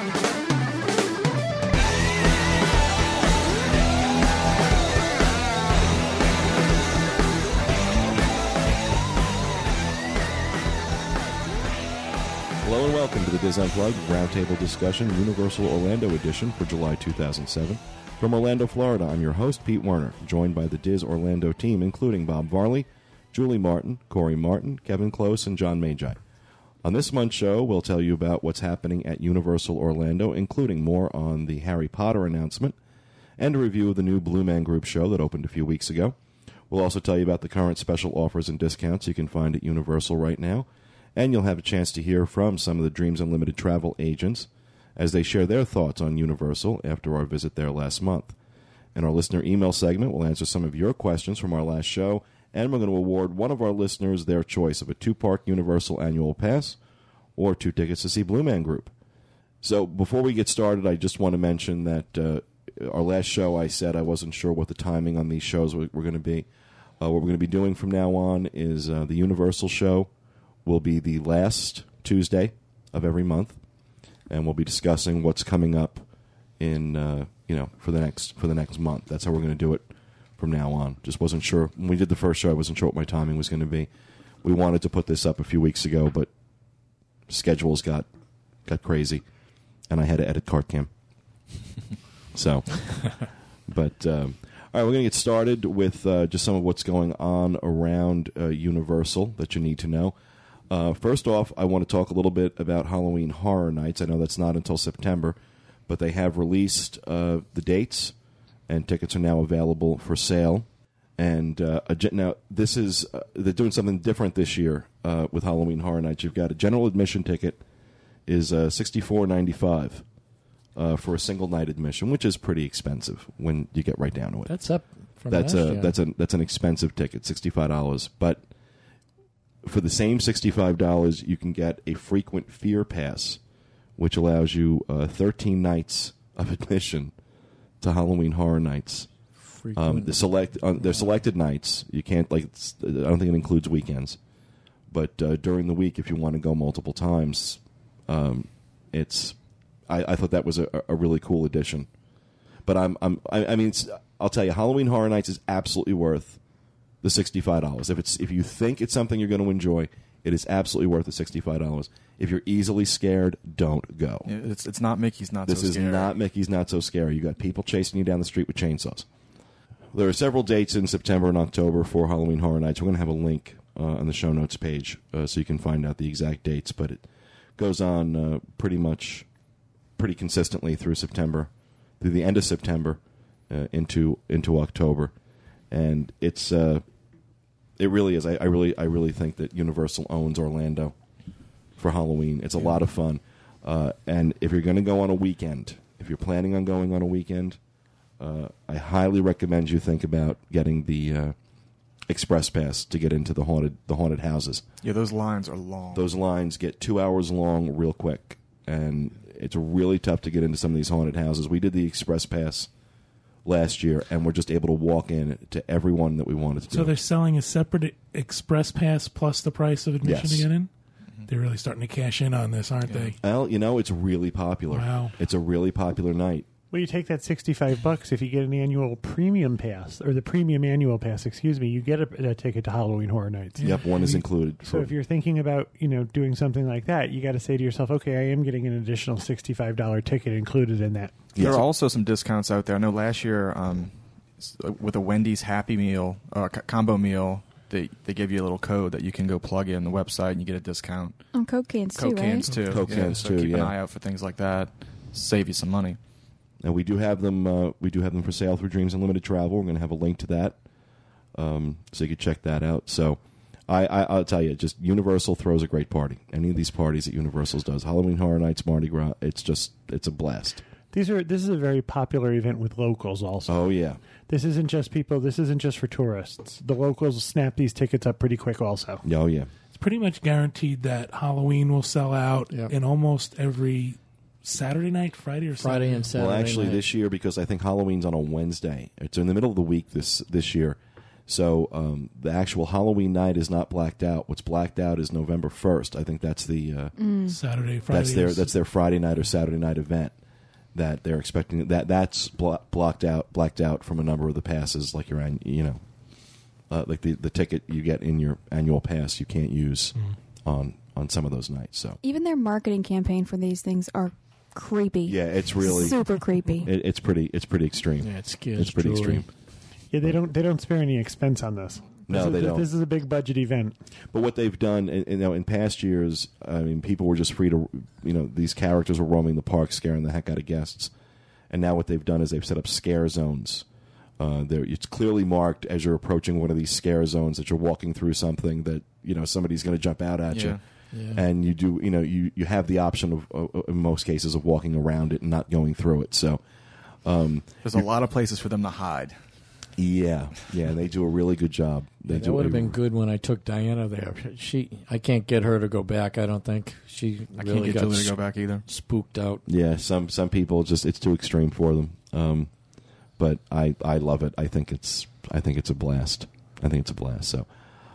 Hello and welcome to the DIS Unplugged Roundtable Discussion Universal Orlando Edition for July 2007. From Orlando, Florida, I'm your host, Pete Werner, joined by the DIS Orlando team, including Bob Varley, Julie Martin, Corey Martin, Kevin Close, and John Magi. On this month's show, we'll tell you about what's happening at Universal Orlando, including more on the Harry Potter announcement and a review of the new Blue Man Group show that opened a few weeks ago. We'll also tell you about the current special offers and discounts you can find at Universal right now, and you'll have a chance to hear from some of the Dreams Unlimited travel agents as they share their thoughts on Universal after our visit there last month. In our listener email segment, we'll answer some of your questions from our last show, and we're going to award one of our listeners their choice of a two park Universal annual pass or two tickets to see Blue Man Group. So before we get started, I just want to mention that uh, our last show I said I wasn't sure what the timing on these shows were, were going to be. Uh, what we're going to be doing from now on is uh, the Universal show will be the last Tuesday of every month, and we'll be discussing what's coming up in uh, you know for the next for the next month. That's how we're going to do it from now on. Just wasn't sure when we did the first show. I wasn't sure what my timing was going to be. We wanted to put this up a few weeks ago, but schedules got got crazy, and I had to edit card cam. so, but um, all right, we're going to get started with uh, just some of what's going on around uh, Universal that you need to know. Uh, first off, I want to talk a little bit about Halloween Horror Nights. I know that's not until September, but they have released uh, the dates, and tickets are now available for sale. And uh, a, now this is uh, they're doing something different this year uh, with Halloween Horror Nights. You've got a general admission ticket is uh, sixty four ninety five uh, for a single night admission, which is pretty expensive when you get right down to it. That's up from That's a year. that's a that's an expensive ticket, sixty five dollars. But for the same sixty five dollars, you can get a frequent fear pass, which allows you uh, thirteen nights of admission to Halloween Horror Nights. Um, the select uh, they're selected nights. You can't like I don't think it includes weekends, but uh, during the week, if you want to go multiple times, um, it's I, I thought that was a, a really cool addition. But I'm I'm I, I mean I'll tell you, Halloween Horror Nights is absolutely worth the sixty five dollars. If it's if you think it's something you're going to enjoy, it is absolutely worth the sixty five dollars. If you're easily scared, don't go. It's it's not Mickey's not This so is scary. not Mickey's Not So Scary. You got people chasing you down the street with chainsaws. There are several dates in September and October for Halloween Horror Nights. We're going to have a link uh, on the show notes page uh, so you can find out the exact dates, but it goes on uh, pretty much, pretty consistently through September, through the end of September uh, into into October, and it's uh, it really is. I, I really I really think that Universal owns Orlando for Halloween. It's a lot of fun. Uh, and if you're going to go on a weekend, if you're planning on going on a weekend, uh, I highly recommend you think about getting the uh, express pass to get into the haunted the haunted houses. Yeah, those lines are long. Those lines get two hours long real quick, and it's really tough to get into some of these haunted houses. We did the express pass last year, and we're just able to walk in to everyone that we wanted to. So do. they're selling a separate express pass plus the price of admission Yes. to get in. They're really starting to cash in on this, aren't they? well, you know, it's really popular. Wow. It's a really popular night. Well, you take that sixty-five bucks if you get an annual premium pass or the premium annual pass. Excuse me, you get a, a ticket to Halloween Horror Nights. Yep, one is included. So for- if you're thinking about you know doing something like that, you got to say to yourself, okay, I am getting an additional sixty-five dollar ticket included in that. there are also some discounts out there. I know last year um, with a Wendy's Happy Meal uh, co- combo meal, they they give you a little code that you can go plug in the website and you get a discount. On Coke cans Coke too, cans right? too. Coke Yeah, cans so too, Keep an yeah. eye out for things like that. Save you some money. And we do have them. Uh, we do have them for sale through Dreams Unlimited Travel. We're going to have a link to that, um, so you can check that out. So, I, I, I'll tell you, just Universal throws a great party. Any of these parties that Universal's does, Halloween Horror Nights, Mardi Gras, it's just it's a blast. These are this is a very popular event with locals. Also, Oh yeah, this isn't just people. This isn't just for tourists. The locals snap these tickets up pretty quick. Also, oh yeah. It's pretty much guaranteed that Halloween will sell out Yep. in almost every Saturday night, Friday or Friday Saturday. and Saturday. well, actually, night. this year because I think Halloween's on a Wednesday. It's in the middle of the week this this year, So um, the actual Halloween night is not blacked out. What's blacked out is November first. I think that's the uh, Saturday, Friday. that's their that's their Friday night or Saturday night event that they're expecting. That that's blo- blocked out blacked out from a number of the passes, like your an- you know, uh, like the the ticket you get in your annual pass you can't use on on some of those nights. So Even their marketing campaign for these things are creepy. yeah, it's really super creepy. it, it's pretty it's pretty extreme. Yeah, it scares it's pretty Julie. extreme. Yeah, they don't they don't spare any expense on this. No, This is- they don't. This is a big budget event. But what they've done, in- you know, in past years, I mean, people were just free to, you know, these characters were roaming the park, scaring the heck out of guests. And now what they've done is they've set up scare zones. Uh, there, it's clearly marked as you're approaching one of these scare zones that you're walking through something that you know somebody's going to jump out at Yeah. you. Yeah. And you do, you know, you, you have the option of, uh, in most cases, of walking around it and not going through it. So, There's a lot of places for them to hide. yeah, yeah, they do a really good job. They that would have been good when I took Diana there. She, I can't get her to go back. I don't think she I really can't get Julie to go back either. spooked out. Yeah, some some people just it's too extreme for them. Um, but I I love it. I think it's I think it's a blast. I think it's a blast. So,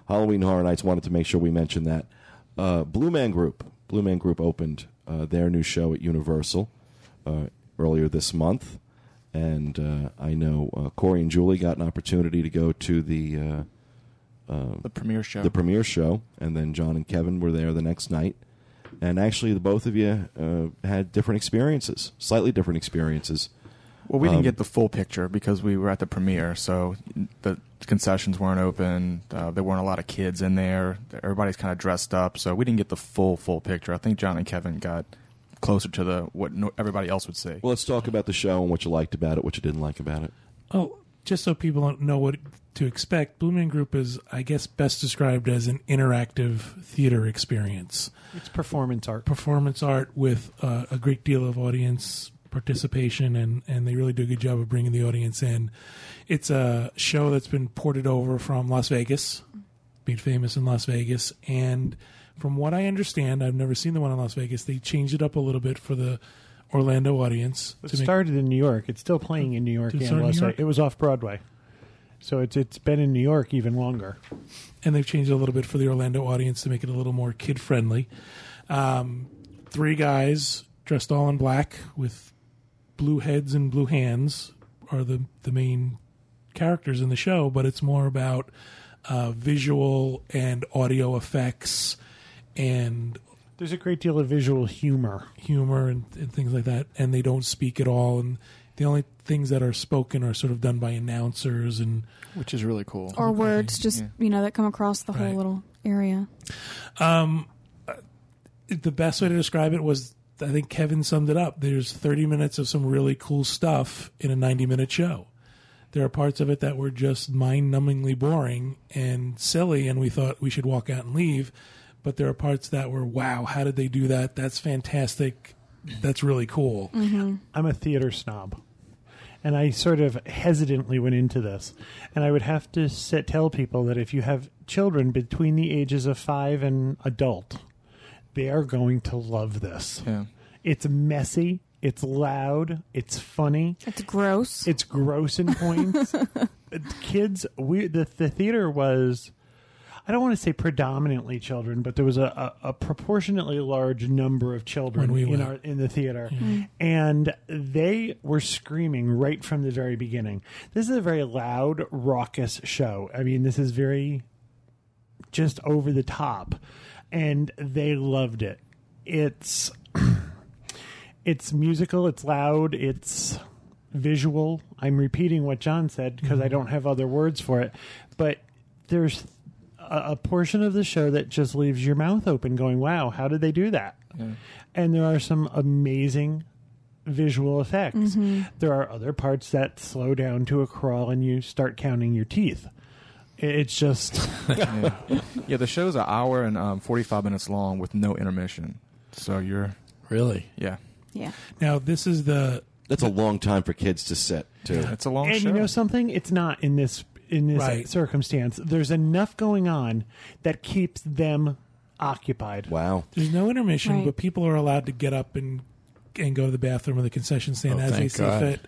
Halloween Horror Nights wanted to make sure we mentioned that. Uh, Blue Man Group, Blue Man Group opened uh, their new show at Universal uh, earlier this month, and uh, I know uh, Corey and Julie got an opportunity to go to the. Uh, The premiere show. the premiere show, and then John and Kevin were there the next night. And actually, the both of you uh, had different experiences, slightly different experiences. well, we didn't um, get the full picture because we were at the premiere, so the concessions weren't open. Uh, there weren't a lot of kids in there. Everybody's kind of dressed up, so we didn't get the full full picture. I think John and Kevin got closer to the what no, everybody else would see. Well, let's talk about the show and what you liked about it, what you didn't like about it. Oh, just so people don't know what to expect, Blue Man Group is, I guess, best described as an interactive theater experience. It's performance art. Performance art with uh, a great deal of audience participation, and, and they really do a good job of bringing the audience in. It's a show that's been ported over from Las Vegas, made famous in Las Vegas, and from what I understand, I've never seen the one in Las Vegas. They changed it up a little bit for the Orlando audience. It to make- started in New York. It's still playing in New York it and Las New York? Vegas. It was off Broadway, so it's it's been in New York even longer. and they've changed it a little bit for the Orlando audience to make it a little more kid friendly. Um, three guys dressed all in black with blue heads and blue hands are the the main characters in the show, but it's more about uh, visual and audio effects and There's a great deal of visual humor. humor and, and things like that, and they don't speak at all. And the only things that are spoken are sort of done by announcers and which is really cool. or words just Yeah. you know that come across the whole Right. little area. Um, uh, the best way to describe it was I think Kevin summed it up. There's 30 minutes of some really cool stuff in a 90 minute show. There are parts of it that were just mind numbingly boring and silly, and we thought we should walk out and leave. But there are parts that were, wow, how did they do that? That's fantastic. That's really cool. Mm-hmm. I'm a theater snob. And I sort of hesitantly went into this. And I would have to sit, tell people that if you have children between the ages of five and adult, they are going to love this. Yeah. It's messy, it's loud, it's funny, It's gross. it's gross in points. Kids, we the, the theater was. I don't want to say predominantly children, but there was a, a, a proportionately large number of children we in our in the theater, mm-hmm. and they were screaming right from the very beginning. This is a very loud, raucous show. I mean, this is very just over the top, and they loved it. It's it's musical, it's loud, it's visual. I'm repeating what John said because I don't have other words for it, but there's a, a portion of the show that just leaves your mouth open, going, "Wow, how did they do that?" Yeah. And there are some amazing visual effects. There are other parts that slow down to a crawl, and you start counting your teeth. It's just yeah. yeah, the show's an hour and um, 45 minutes long with no intermission. So you're, Really? yeah. Yeah. Now, this is the That's a long time for kids to sit too. It's a long and show. you know something? It's not in this in this Right. circumstance. There's enough going on that keeps them occupied. Wow. There's no intermission, Right. but people are allowed to get up and and go to the bathroom or the concession stand Oh, as they thank see God. fit.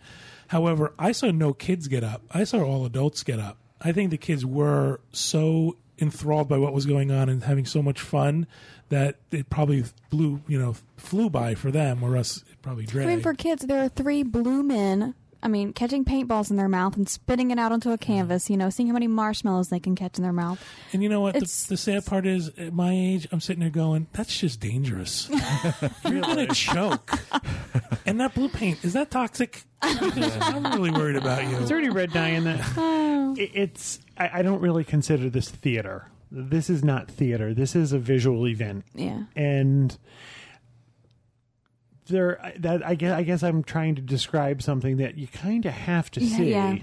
However, I saw no kids get up. I saw all adults get up, I think the kids were so enthralled by what was going on and having so much fun that it probably blew, you know, flew by for them, or us it probably I mean, for kids, there are three blue men. I mean, catching paintballs in their mouth and spitting it out onto a canvas. You know, seeing how many marshmallows they can catch in their mouth. and you know what? The, the sad part is, at my age, I'm sitting there going, "That's just dangerous. You're gonna choke." and that blue paint is that toxic? I'm really worried about you. Is there any red dye in that? Oh. It- It's. I, I don't really consider this theater. This is not theater. This is a visual event, Yeah. and there. That I guess. I guess I'm trying to describe something that you kind of have to Yeah, see yeah.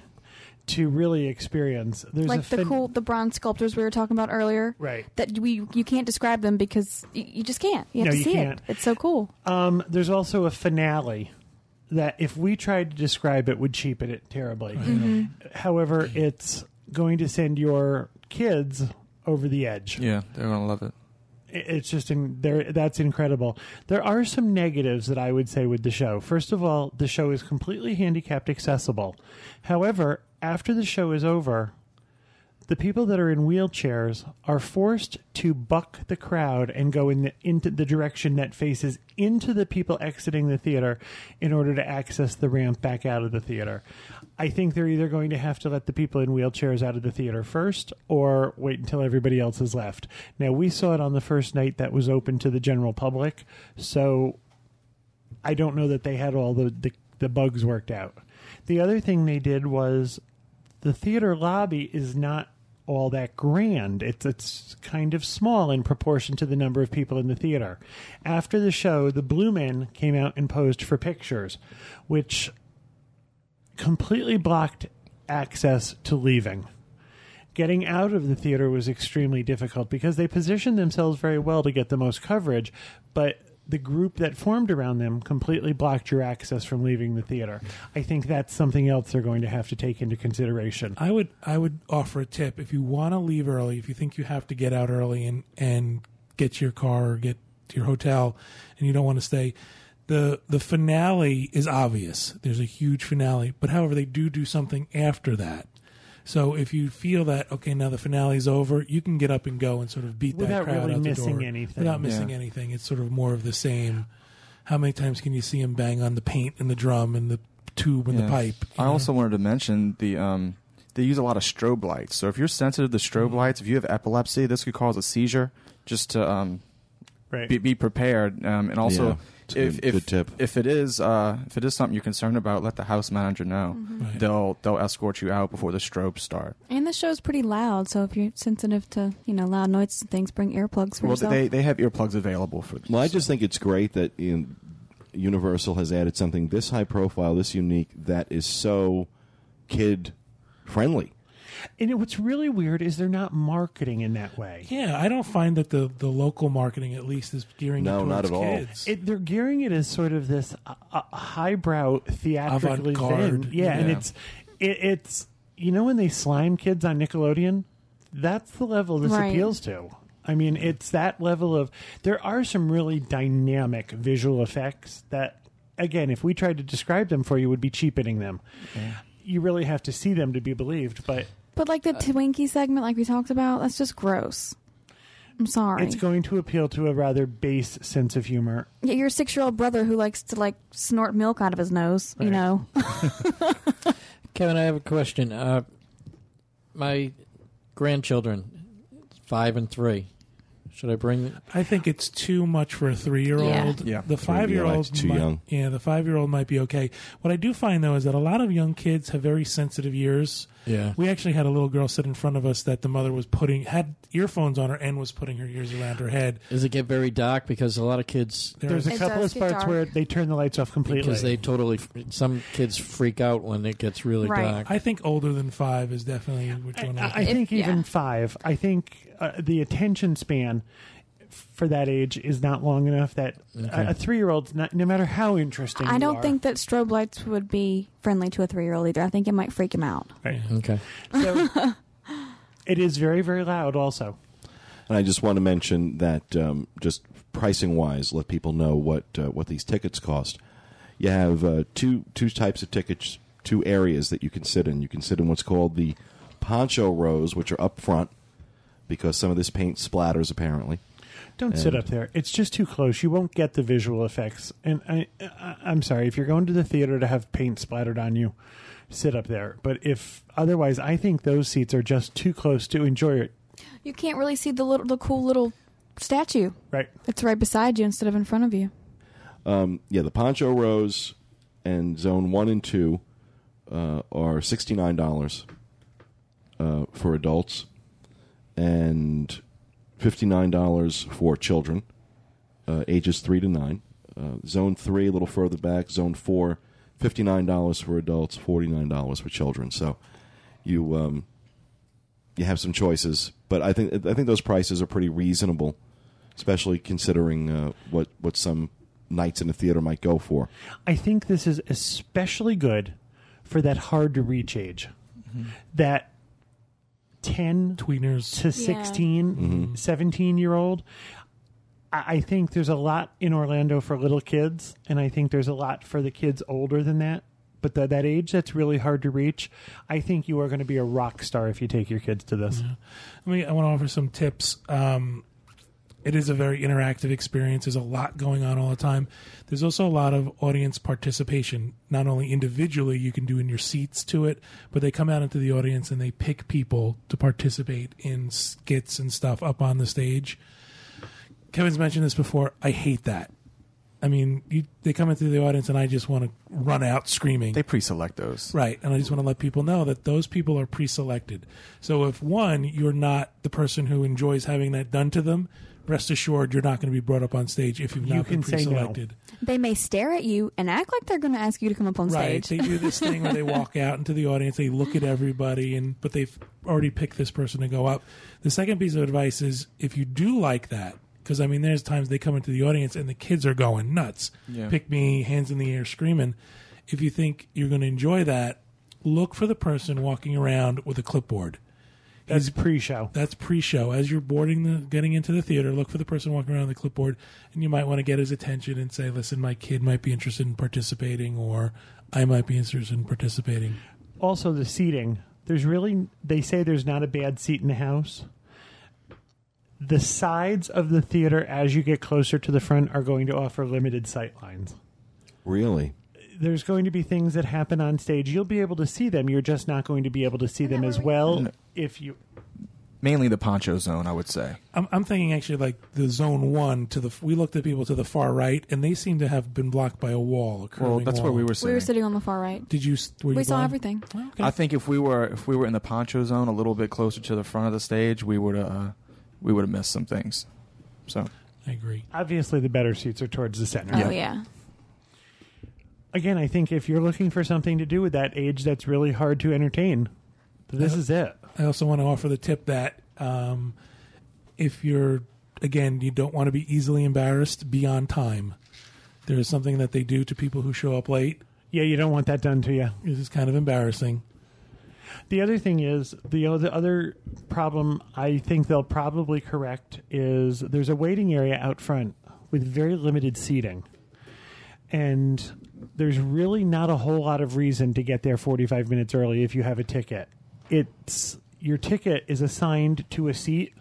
to really experience. There's like the fin- cool, the bronze sculptures we were talking about earlier. Right. That we you can't describe them because you, you just can't. You have No, to you see can't. it. It's so cool. Um, there's also a finale that, if we tried to describe it, would cheapen it terribly. However, it's going to send your kids over the edge. Yeah, they're gonna love it. It- It's just in there. That's incredible. There are some negatives that I would say with the show. First of all, the show is completely handicapped accessible. However, after the show is over, the people that are in wheelchairs are forced to buck the crowd and go in the, into the direction that faces into the people exiting the theater in order to access the ramp back out of the theater. I think they're either going to have to let the people in wheelchairs out of the theater first or wait until everybody else is left. Now, we saw it on the first night that was open to the general public, so I don't know that they had all the, the, the bugs worked out. The other thing they did was the theater lobby is not all that grand. It's it's kind of small in proportion to the number of people in the theater. After the show, the Blue Men came out and posed for pictures, which completely blocked access to leaving. Getting out of the theater was extremely difficult because they positioned themselves very well to get the most coverage, but the group that formed around them completely blocked your access from leaving the theater. I think that's something else they're going to have to take into consideration. I would I would offer a tip if you want to leave early, if you think you have to get out early and and get your car or get to your hotel, and you don't want to stay. The the finale is obvious. There's a huge finale, but however, they do do something after that. So if you feel that okay, now the finale's over, you can get up and go and sort of beat Without that crowd really out the missing door. anything. Without missing Yeah. anything, it's sort of more of the same. How many times can you see him bang on the paint and the drum and the tube and the Yeah. pipe? you I know? also wanted to mention the um, they use a lot of strobe lights. So if you're sensitive to strobe lights, if you have epilepsy, this could cause a seizure. Just to um, Right. be, be prepared, um, and also Yeah, it's a if good- if good tip. if it is uh, if it is something you're concerned about, let the house manager know. Right. They'll they'll escort you out before the strobes start. And the show's pretty loud, so if you're sensitive to you know loud noises and things, bring earplugs for Well, yourself. they they have earplugs available for. Well, I just think it's great that you know, Universal has added something this high profile, this unique, that is so kid friendly. And what's really weird is they're not marketing in that way. Yeah, I don't find that the, the local marketing at least is gearing No, it not towards at all. kids. It, they're gearing it as sort of this uh, uh, highbrow theatrically Avant-garde. event. Yeah, and it's it, it's you know when they slime kids on Nickelodeon, that's the level this Right. appeals to. I mean, it's that level of. There are some really dynamic visual effects that, again, if we tried to describe them for you, would be cheapening them. You really have to see them to be believed, but but like the Twinkie segment, like we talked about, that's just gross. I'm sorry. it's going to appeal to a rather base sense of humor. Yeah, your six year old brother who likes to like snort milk out of his nose, you Right. know. Kevin, I have a question. Uh, my grandchildren, five and three, should I bring? I think it's too much for a three year old. Yeah. The five year old too might, young. Yeah, the five year old might be okay. What I do find though is that a lot of young kids have very sensitive ears. Yeah. We actually had a little girl sit in front of us that the mother was putting had earphones on her and was putting her ears around her head. Does it get very dark? Because a lot of kids, There There's a couple of get parts dark. where they turn the lights off completely. because they totally, some kids freak out when it gets really Right. dark. I think older than five is definitely which one. I, I, I If- think even yeah. five. I think uh, the attention span f- for that age is not long enough that a, a three-year-old, no, no matter how interesting, I you don't are- think that strobe lights would be friendly to a three year old either. I think it might freak him out. Right. okay. So, it is very, very loud. Also, And I just want to mention that um, just pricing wise, let people know what uh, what these tickets cost. You have uh, two two types of tickets, two areas that you can sit in. You can sit in what's called the poncho rows, which are up front because some of this paint splatters apparently. Don't sit up there. It's just too close. You won't get the visual effects. And I, I, I'm sorry if you're going to the theater to have paint splattered on you, sit up there. But if otherwise, I think those seats are just too close to enjoy it. You can't really see the little, the cool little statue. Right. It's right beside you instead of in front of you. Um, yeah, the poncho rows and zone one and two uh, are sixty nine dollars uh, for adults and fifty nine dollars for children, uh, ages three to nine. Uh, zone three, a little further back. Zone four, fifty nine dollars for adults, forty nine dollars for children. So you um, you have some choices, but I think I think those prices are pretty reasonable, especially considering uh, what what some nights in the theater might go for. I think this is especially good for that hard to reach age. That 10 Tweeners. to 16, 17 year old. I I think there's a lot in Orlando for little kids, and I think there's a lot for the kids older than that. But that that age that's really hard to reach, I think you are going to be a rock star if you take your kids to this. I mean, I want to offer some tips. Um, it is a very interactive experience. There's a lot going on all the time. There's also a lot of audience participation. Not only individually, you can do in your seats to it, but they come out into the audience and they pick people to participate in skits and stuff up on the stage. Kevin's mentioned this before. I hate that. I mean, you, they come into the audience and I just want to run out screaming. They pre-select those. Right. And I just want to let people know that those people are pre selected. So if one, you're not the person who enjoys having that done to them, rest assured you're not going to be brought up on stage if you've You not been can say pre no. selected. They may stare at you and act like they're going to ask you to come up on Right. stage. They do this thing where they walk out into the audience, they look at everybody, and but they've already picked this person to go up. The second piece of advice is if you do like that, because I mean, there's times they come into the audience and the kids are going nuts, Yeah. pick me, hands in the air, screaming. If you think you're going to enjoy that, look for the person walking around with a clipboard. That's pre-show. That's pre-show. As you're boarding the, getting into the theater, look for the person walking around the clipboard, and you might want to get his attention and say, "Listen, my kid might be interested in participating, or I might be interested in participating." Also, the seating. There's really they say there's not a bad seat in the house. The sides of the theater, as you get closer to the front, are going to offer limited sight lines. Really? There's going to be things that happen on stage. You'll be able to see them. You're just not going to be able to see them as well if you. Mainly the poncho zone, I would say. I'm, I'm thinking actually like the zone one to the. We looked at people to the far right, and they seem to have been blocked by a wall. A Well, curving that's where wall. we were we sitting. were sitting on the far right. Did you? s- Were you We saw blind? everything. Okay. I think if we were if we were in the poncho zone a little bit closer to the front of the stage, we would uh, we would have missed some things. So I agree. Obviously, the better seats are towards the center. Oh yeah. Again, I think if you're looking for something to do with that age that's really hard to entertain, this Yeah. is it. I also want to offer the tip that um, if you're again you don't want to be easily embarrassed, be on time. There is something that they do to people who show up late. Yeah, you don't want that done to you. This is kind of embarrassing. The other thing is the other other problem I think they'll probably correct is there's a waiting area out front with very limited seating. And there's really not a whole lot of reason to get there 45 minutes early if you have a ticket. It's your ticket is assigned to a seat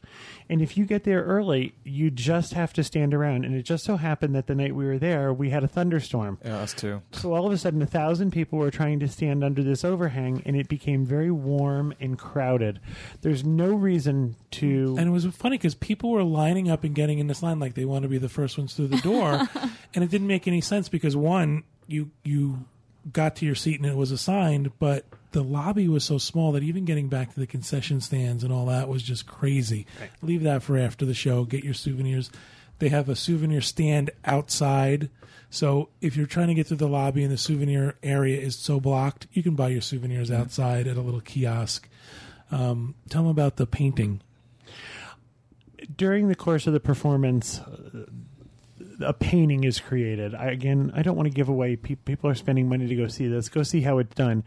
and if you get there early, you just have to stand around. And it just so happened that the night we were there, we had a thunderstorm. yeah, us too. So all of a sudden, a thousand people were trying to stand under this overhang, and it became very warm and crowded. There's no reason to. And it was funny because people were lining up and getting in this line like they want to be the first ones through the door, and it didn't make any sense because one, you you got to your seat and it was assigned, but the lobby was so small that even getting back to the concession stands and all that was just crazy. Leave that for after the show. Get your souvenirs. They have a souvenir stand outside. So if you're trying to get through the lobby and the souvenir area is so blocked, you can buy your souvenirs outside at a little kiosk. Um, tell them about the painting. during the course of the performance, uh, a painting is created. I, again, I don't want to give away. Pe- people are spending money to go see this. Go see how it's done.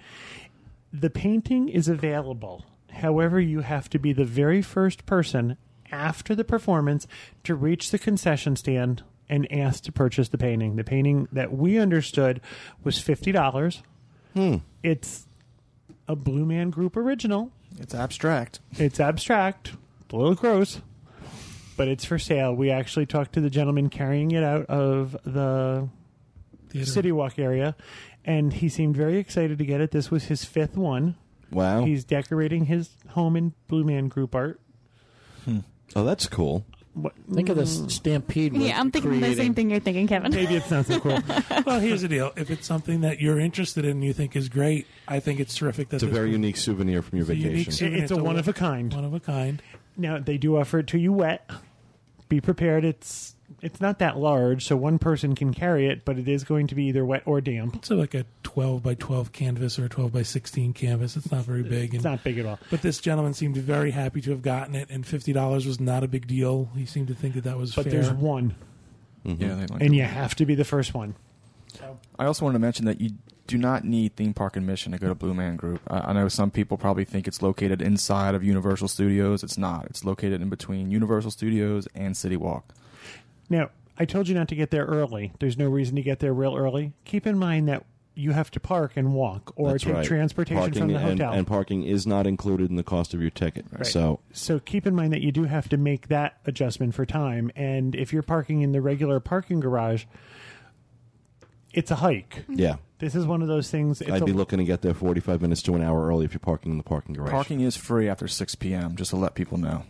The painting is available. However, you have to be the very first person after the performance to reach the concession stand and ask to purchase the painting. The painting that we understood was fifty dollars. Hmm. It's a Blue Man Group original. It's abstract. It's abstract, a little gross, but it's for sale. We actually talked to the gentleman carrying it out of the Theater. City Walk area, and he seemed very excited to get it. This was his fifth one. Wow. He's decorating his home in Blue Man Group art. Hmm. oh, that's cool. What, Think of this hmm. stampede. Yeah, I'm thinking the same thing you're thinking, Kevin. Maybe it's not so cool. Well, here's the deal. If it's something that you're interested in and you think is great, I think it's terrific that It's a very unique souvenir from your It's a unique vacation. souvenir. it's a one of a kind. One of a kind. Now they do offer it to you wet. Be prepared. It's it's not that large, so one person can carry it, but it is going to be either wet or damp. It's like a 12 by 12 canvas or a 12 by 16 canvas. It's not very big. It's and- not big at all. But this gentleman seemed very happy to have gotten it, and fifty dollars was not a big deal. He seemed to think that that was fair. But fair. there's one, mm-hmm. Yeah, like and you have to be the first one. I also wanted to mention that you do not need theme park admission to go to Blue Man Group. I, I know some people probably think it's located inside of Universal Studios. It's not. It's located in between Universal Studios and City Walk. Now, I told you not to get there early. There's no reason to get there real early. Keep in mind that you have to park and walk or That's take right. transportation parking from the and, hotel. and parking is not included in the cost of your ticket. Right. So so keep in mind that you do have to make that adjustment for time. And if you're parking in the regular parking garage, it's a hike. yeah, This is one of those things. It's I'd a, be looking to get there 45 minutes to an hour early if you're parking in the parking garage. Parking is free after 6 p.m. Just to let people know.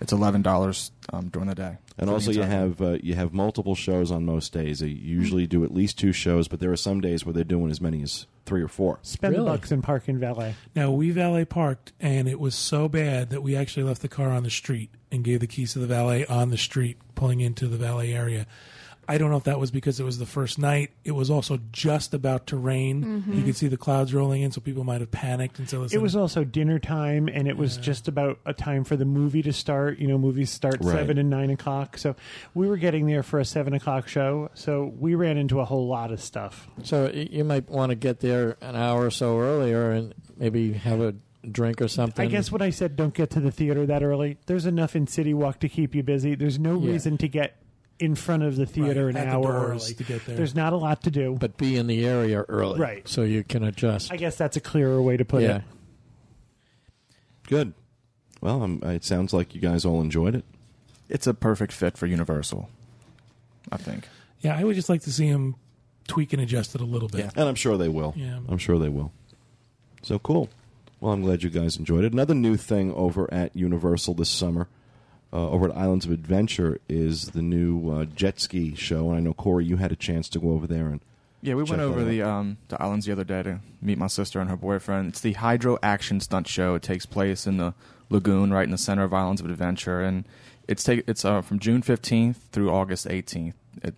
It's eleven dollars um, during the day. And also, you have uh, you have multiple shows on most days. They usually do at least two shows, but there are some days where they're doing as many as three or four. spend the Really? bucks and park in valet. Now we valet parked, and it was so bad that we actually left the car on the street and gave the keys to the valet on the street, pulling into the valet area. I don't know if that was because it was the first night. It was also just about to rain. Mm-hmm. You could see the clouds rolling in, so people might have panicked and so "Listen, It was also dinner time, and it was just about a time for the movie to start. You know, movies start Right. seven and nine o'clock, so we were getting there for a seven o'clock show. So we ran into a whole lot of stuff. So you might want to get there an hour or so earlier and maybe have a drink or something. I guess when I said don't get to the theater that early, there's enough in City Walk to keep you busy. There's no Yeah. reason to get in front of the theater Right, an at the hour early. to get there. There's not a lot to do. but be in the area early, Right. So you can adjust. I guess that's a clearer way to put yeah. it. Good. Well, um, it sounds like you guys all enjoyed it. It's a perfect fit for Universal. I think. yeah. I would just like to see him tweak and adjust it a little bit. Yeah. And I'm sure they will. Yeah. I'm sure they will. So cool. Well, I'm glad you guys enjoyed it. Another new thing over at Universal this summer, uh, over at Islands of Adventure, is the new uh, jet ski show. And I know Corey, you had a chance to go over there and Yeah, we went over the um, the islands the other day to meet my sister and her boyfriend. It's the Hydro Action Stunt Show. It takes place in the lagoon, right in the center of Islands of Adventure, and it's take it's uh, from June fifteenth through August eighteenth. It,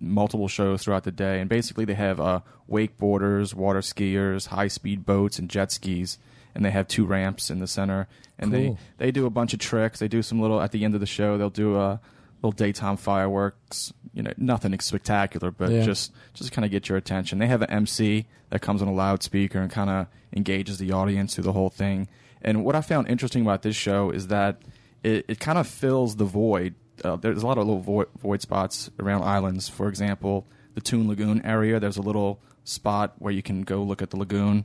multiple shows throughout the day, and basically they have uh, wakeboarders, water skiers, high speed boats, and jet skis, and they have two ramps in the center, and Cool. they they do a bunch of tricks. They do some little at the end of the show. They'll do a little daytime fireworks. You know, nothing spectacular, but Yeah. just just kind of get your attention. They have an MC that comes on a loudspeaker and kind of engages the audience through the whole thing. And what I found interesting about this show is that it, it kind of fills the void. Uh, there's a lot of little void, void spots around islands. For example, the Toon Lagoon area. There's a little spot where you can go look at the lagoon.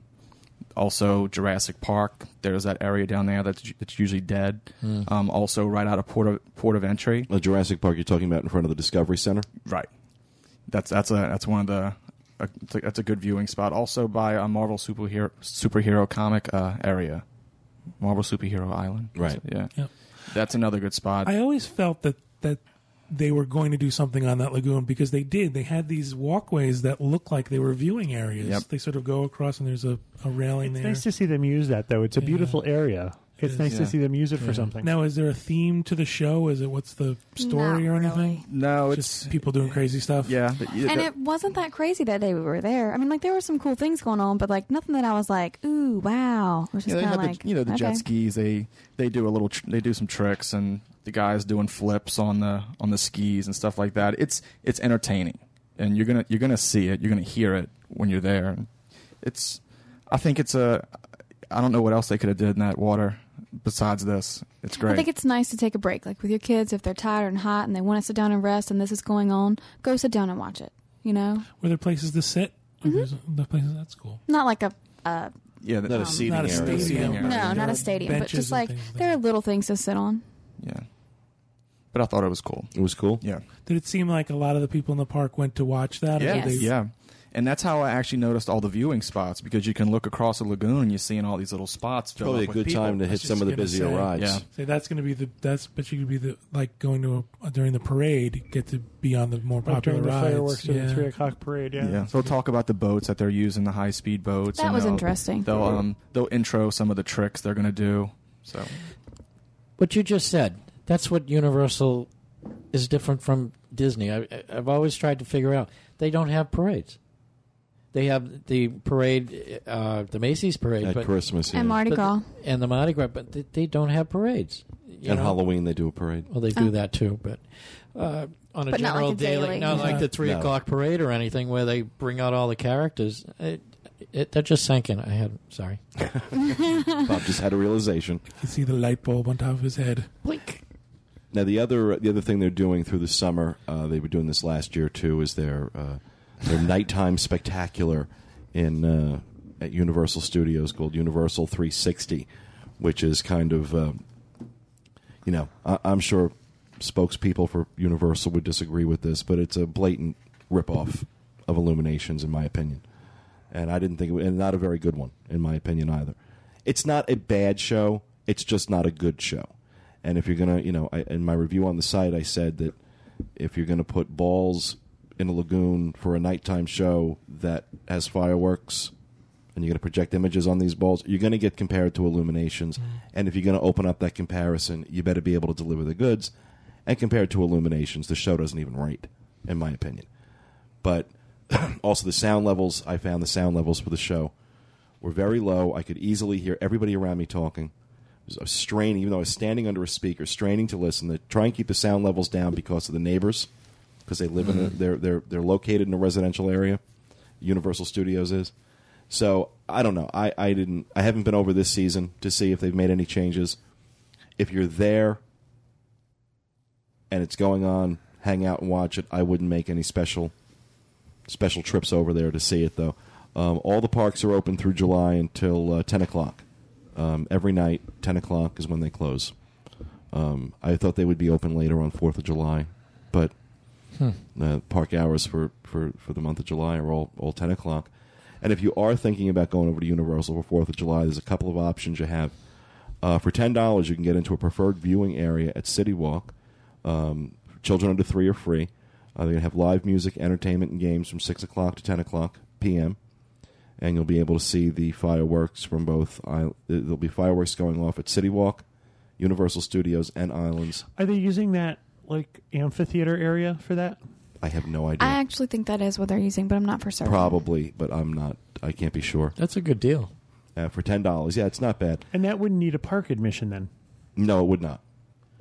Also, Jurassic Park. There's that area down there that's that's usually dead. Um, also, right out of port of, port of entry. uh, Jurassic Park. You're talking about in front of the Discovery Center. Right. That's that's a that's one of the uh, a- that's a good viewing spot. Also by a Marvel superhero superhero comic uh, area, Marvel Superhero Island. Right. Yeah. Yep. That's another good spot. I always felt that that they were going to do something on that lagoon because they did. They had these walkways that look like they were viewing areas. Yep. They sort of go across and there's a, a railing It's there. It's nice to see them use that, though. It's a Yeah. beautiful area. It's is, nice yeah. to see them use it Yeah. for something. Now, is there a theme to the show? Is it what's the story Not or anything? really. no, Just it's people doing crazy stuff. yeah. but you- And that- it wasn't that crazy that day we were there. I mean, like there were some cool things going on, but like nothing that I was like, ooh, wow. It was yeah, just they kind have of like, the, you know the okay. jet skis. They they do a little tr- they do some tricks and the guys doing flips on the on the skis and stuff like that. It's it's entertaining and you're gonna you're gonna see it. You're gonna hear it when you're there. It's I think it's a I don't know what else they could have did in that water besides this. It's great. I think it's nice to take a break, like with your kids if they're tired and hot and they want to sit down and rest, and this is going on. Go sit down and watch it. You know, Were there places to sit? Mm-hmm. There's the places that's cool. not like a, a Yeah, the- Not a seating not a area. stadium. Seating area. No, not a stadium, but just like there are little things to sit on. yeah. But I thought it was cool. It was cool. Yeah. Did it seem like a lot of the people in the park went to watch that? or Yeah, did they- yeah. And that's how I actually noticed all the viewing spots because you can look across the lagoon and you're seeing all these little spots. fill Probably a good people. time to hit some of the gonna busier say, rides. Yeah. Say that's going to be the that's but you could be the like going to a, during the parade get to be on the more Like popular during the fireworks yeah. the three o'clock parade. Yeah. Yeah. So they'll talk about the boats that they're using, the high speed boats. That and was interesting. They'll um they'll intro some of the tricks they're gonna do. So What you just said, that's what Universal is different from Disney. I, I- I've always tried to figure out. They don't have parades. They have the parade, uh, the Macy's parade, At but, Christmas yeah. And Mardi but- Gras. and the Mardi Gras, but they, they don't have parades. You and know? Halloween they do a parade. Well, they do Oh. that too, but uh, on a But not general like a daily, daily. not like the three No. o'clock parade or anything where they bring out all the characters. It, it, that just sank in. I had sorry. Bob just had a realization. You can see the light bulb on top of his head. Blink. Now the other the other thing they're doing through the summer, uh, they were doing this last year too, is their uh, their nighttime spectacular in uh, at Universal Studios called Universal 360, which is kind of uh, you know I- I'm sure spokespeople for Universal would disagree with this, but it's a blatant ripoff of Illuminations in my opinion, and I didn't think it was, and not a very good one in my opinion either. It's not a bad show; it's just not a good show. And if you're gonna, you know, I, in my review on the site, I said that if you're gonna put balls in a lagoon for a nighttime show that has fireworks, and you're gonna project images on these balls, you're gonna get compared to Illuminations. Mm. And if you're gonna open up that comparison, you better be able to deliver the goods. And compared to Illuminations, the show doesn't even rate, in my opinion. But also the sound levels, I found the sound levels for the show were very low. I could easily hear everybody around me talking. I was straining, even though I was standing under a speaker, straining to listen. To try and keep the sound levels down because of the neighbors, because they live in a, they're they're they're located in a residential area. Universal Studios is. So I don't know. I, I didn't. I haven't been over this season to see if they've made any changes. If you're there and it's going on, hang out and watch it. I wouldn't make any special special trips over there to see it though. Um, all the parks are open through July until uh, ten o'clock. Um, every night, ten o'clock is when they close. Um, I thought they would be open later on Fourth of July, but uh, park hours for, for, for the month of July are all, all ten o'clock. And if you are thinking about going over to Universal for Fourth of July, there's a couple of options you have. Uh, for ten dollars, you can get into a preferred viewing area at City Walk. Um, children under three are free. Uh, they're going to have live music, entertainment, and games from six o'clock to ten o'clock p.m. And you'll be able to see the fireworks from both. There'll be fireworks going off at City Walk, Universal Studios, and Islands. Are they using that like amphitheater area for that? I have no idea. I actually think that is what they're using, but I'm not for certain. Probably, but I'm not. I can't be sure. That's a good deal. Uh, for ten dollars, yeah, it's not bad. And that wouldn't need a park admission then. No, it would not.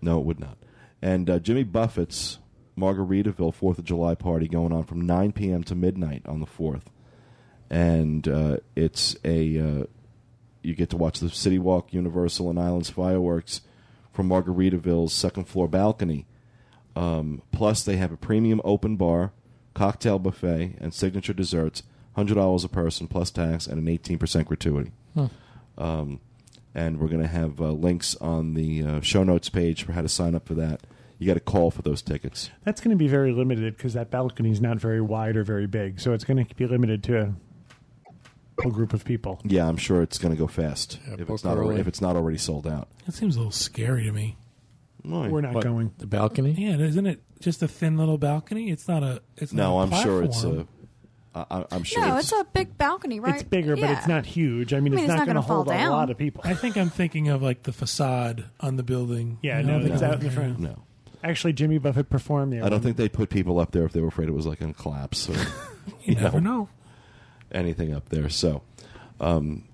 No, it would not. And uh, Jimmy Buffett's Margaritaville Fourth of July party going on from 9 p.m. to midnight on the fourth, and uh, it's a uh, you get to watch the City Walk, Universal, and Islands fireworks from Margaritaville's second floor balcony. Um, plus, they have a premium open bar, cocktail buffet, and signature desserts. Hundred dollars a person plus tax and an eighteen percent gratuity. Um, and we're going to have uh, links on the uh, show notes page for how to sign up for that. You got to call for those tickets. That's going to be very limited because that balcony is not very wide or very big, so it's going to be limited to a, a group of people. Yeah, I'm sure it's going to go fast Yeah, if it's book not early. already, if it's not already sold out. That seems a little scary to me. Why? We're not What, going. The balcony? Yeah, isn't it just a thin little balcony? It's not a. It's no, not a I'm sure it's platform. a. I, I- I'm sure No, it's, it's a big balcony, right? It's bigger, but Yeah. it's not huge. I mean, I mean, it's, it's not, not going to gonna fall hold a lot of people. I think I'm thinking of like the facade on the building. Yeah, You no, know, it's the- out in the front. no. Actually, Jimmy Buffett performed there. I don't think they'd put people up there if they were afraid it was like going to collapse or You you never know. Anything up there. So, um,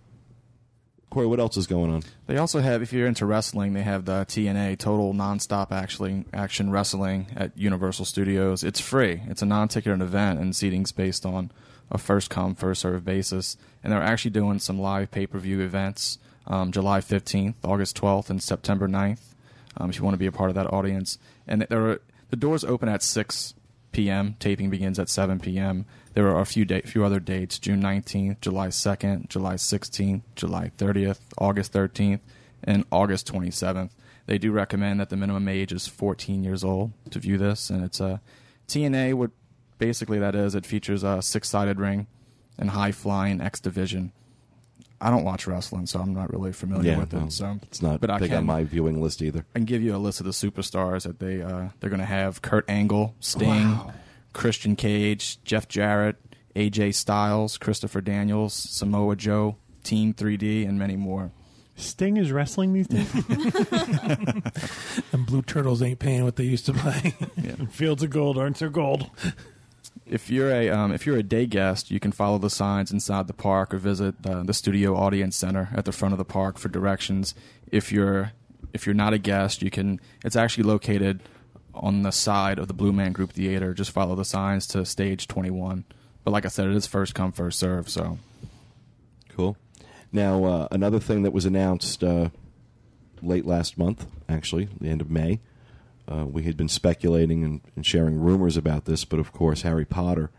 Corey, what else is going on? They also have, if you're into wrestling, they have the TNA Total Nonstop Actually Action Wrestling at Universal Studios. It's free. It's a non-ticketed event, and seating's based on a first come first served basis. And they're actually doing some live pay-per-view events, um, July 15th, August 12th, and September 9th. Um, if you want to be a part of that audience, and there are, the doors open at six p.m. Taping begins at 7 p.m. There are a few da- few other dates: June 19th, July 2nd, July 16th, July 30th, August 13th, and August 27th. They do recommend that the minimum age is 14 years old to view this, and it's a TNA. What basically that is, it features a six-sided ring and high flying X division. I don't watch wrestling, so I'm not really familiar with well, it. So it's not but I can, on my viewing list either. I can give you a list of the superstars that they uh, they're going to have: Kurt Angle, Sting, Christian Cage, Jeff Jarrett, AJ Styles, Christopher Daniels, Samoa Joe, Team 3D, and many more. Sting is wrestling these days. And Blue Turtles ain't paying what they used to pay. Fields of gold aren't so gold. If you're a um, if you're a day guest, you can follow the signs inside the park or visit uh, the studio audience center at the front of the park for directions. If you're if you're not a guest, you can. It's actually located on the side of the Blue Man Group Theater. Just follow the signs to stage 21. But like I said, it is first come first serve. So Cool. Now, uh, another thing that was announced uh, late last month, actually, the end of May, uh, we had been speculating and, and sharing rumors about this, but of course, Harry Potter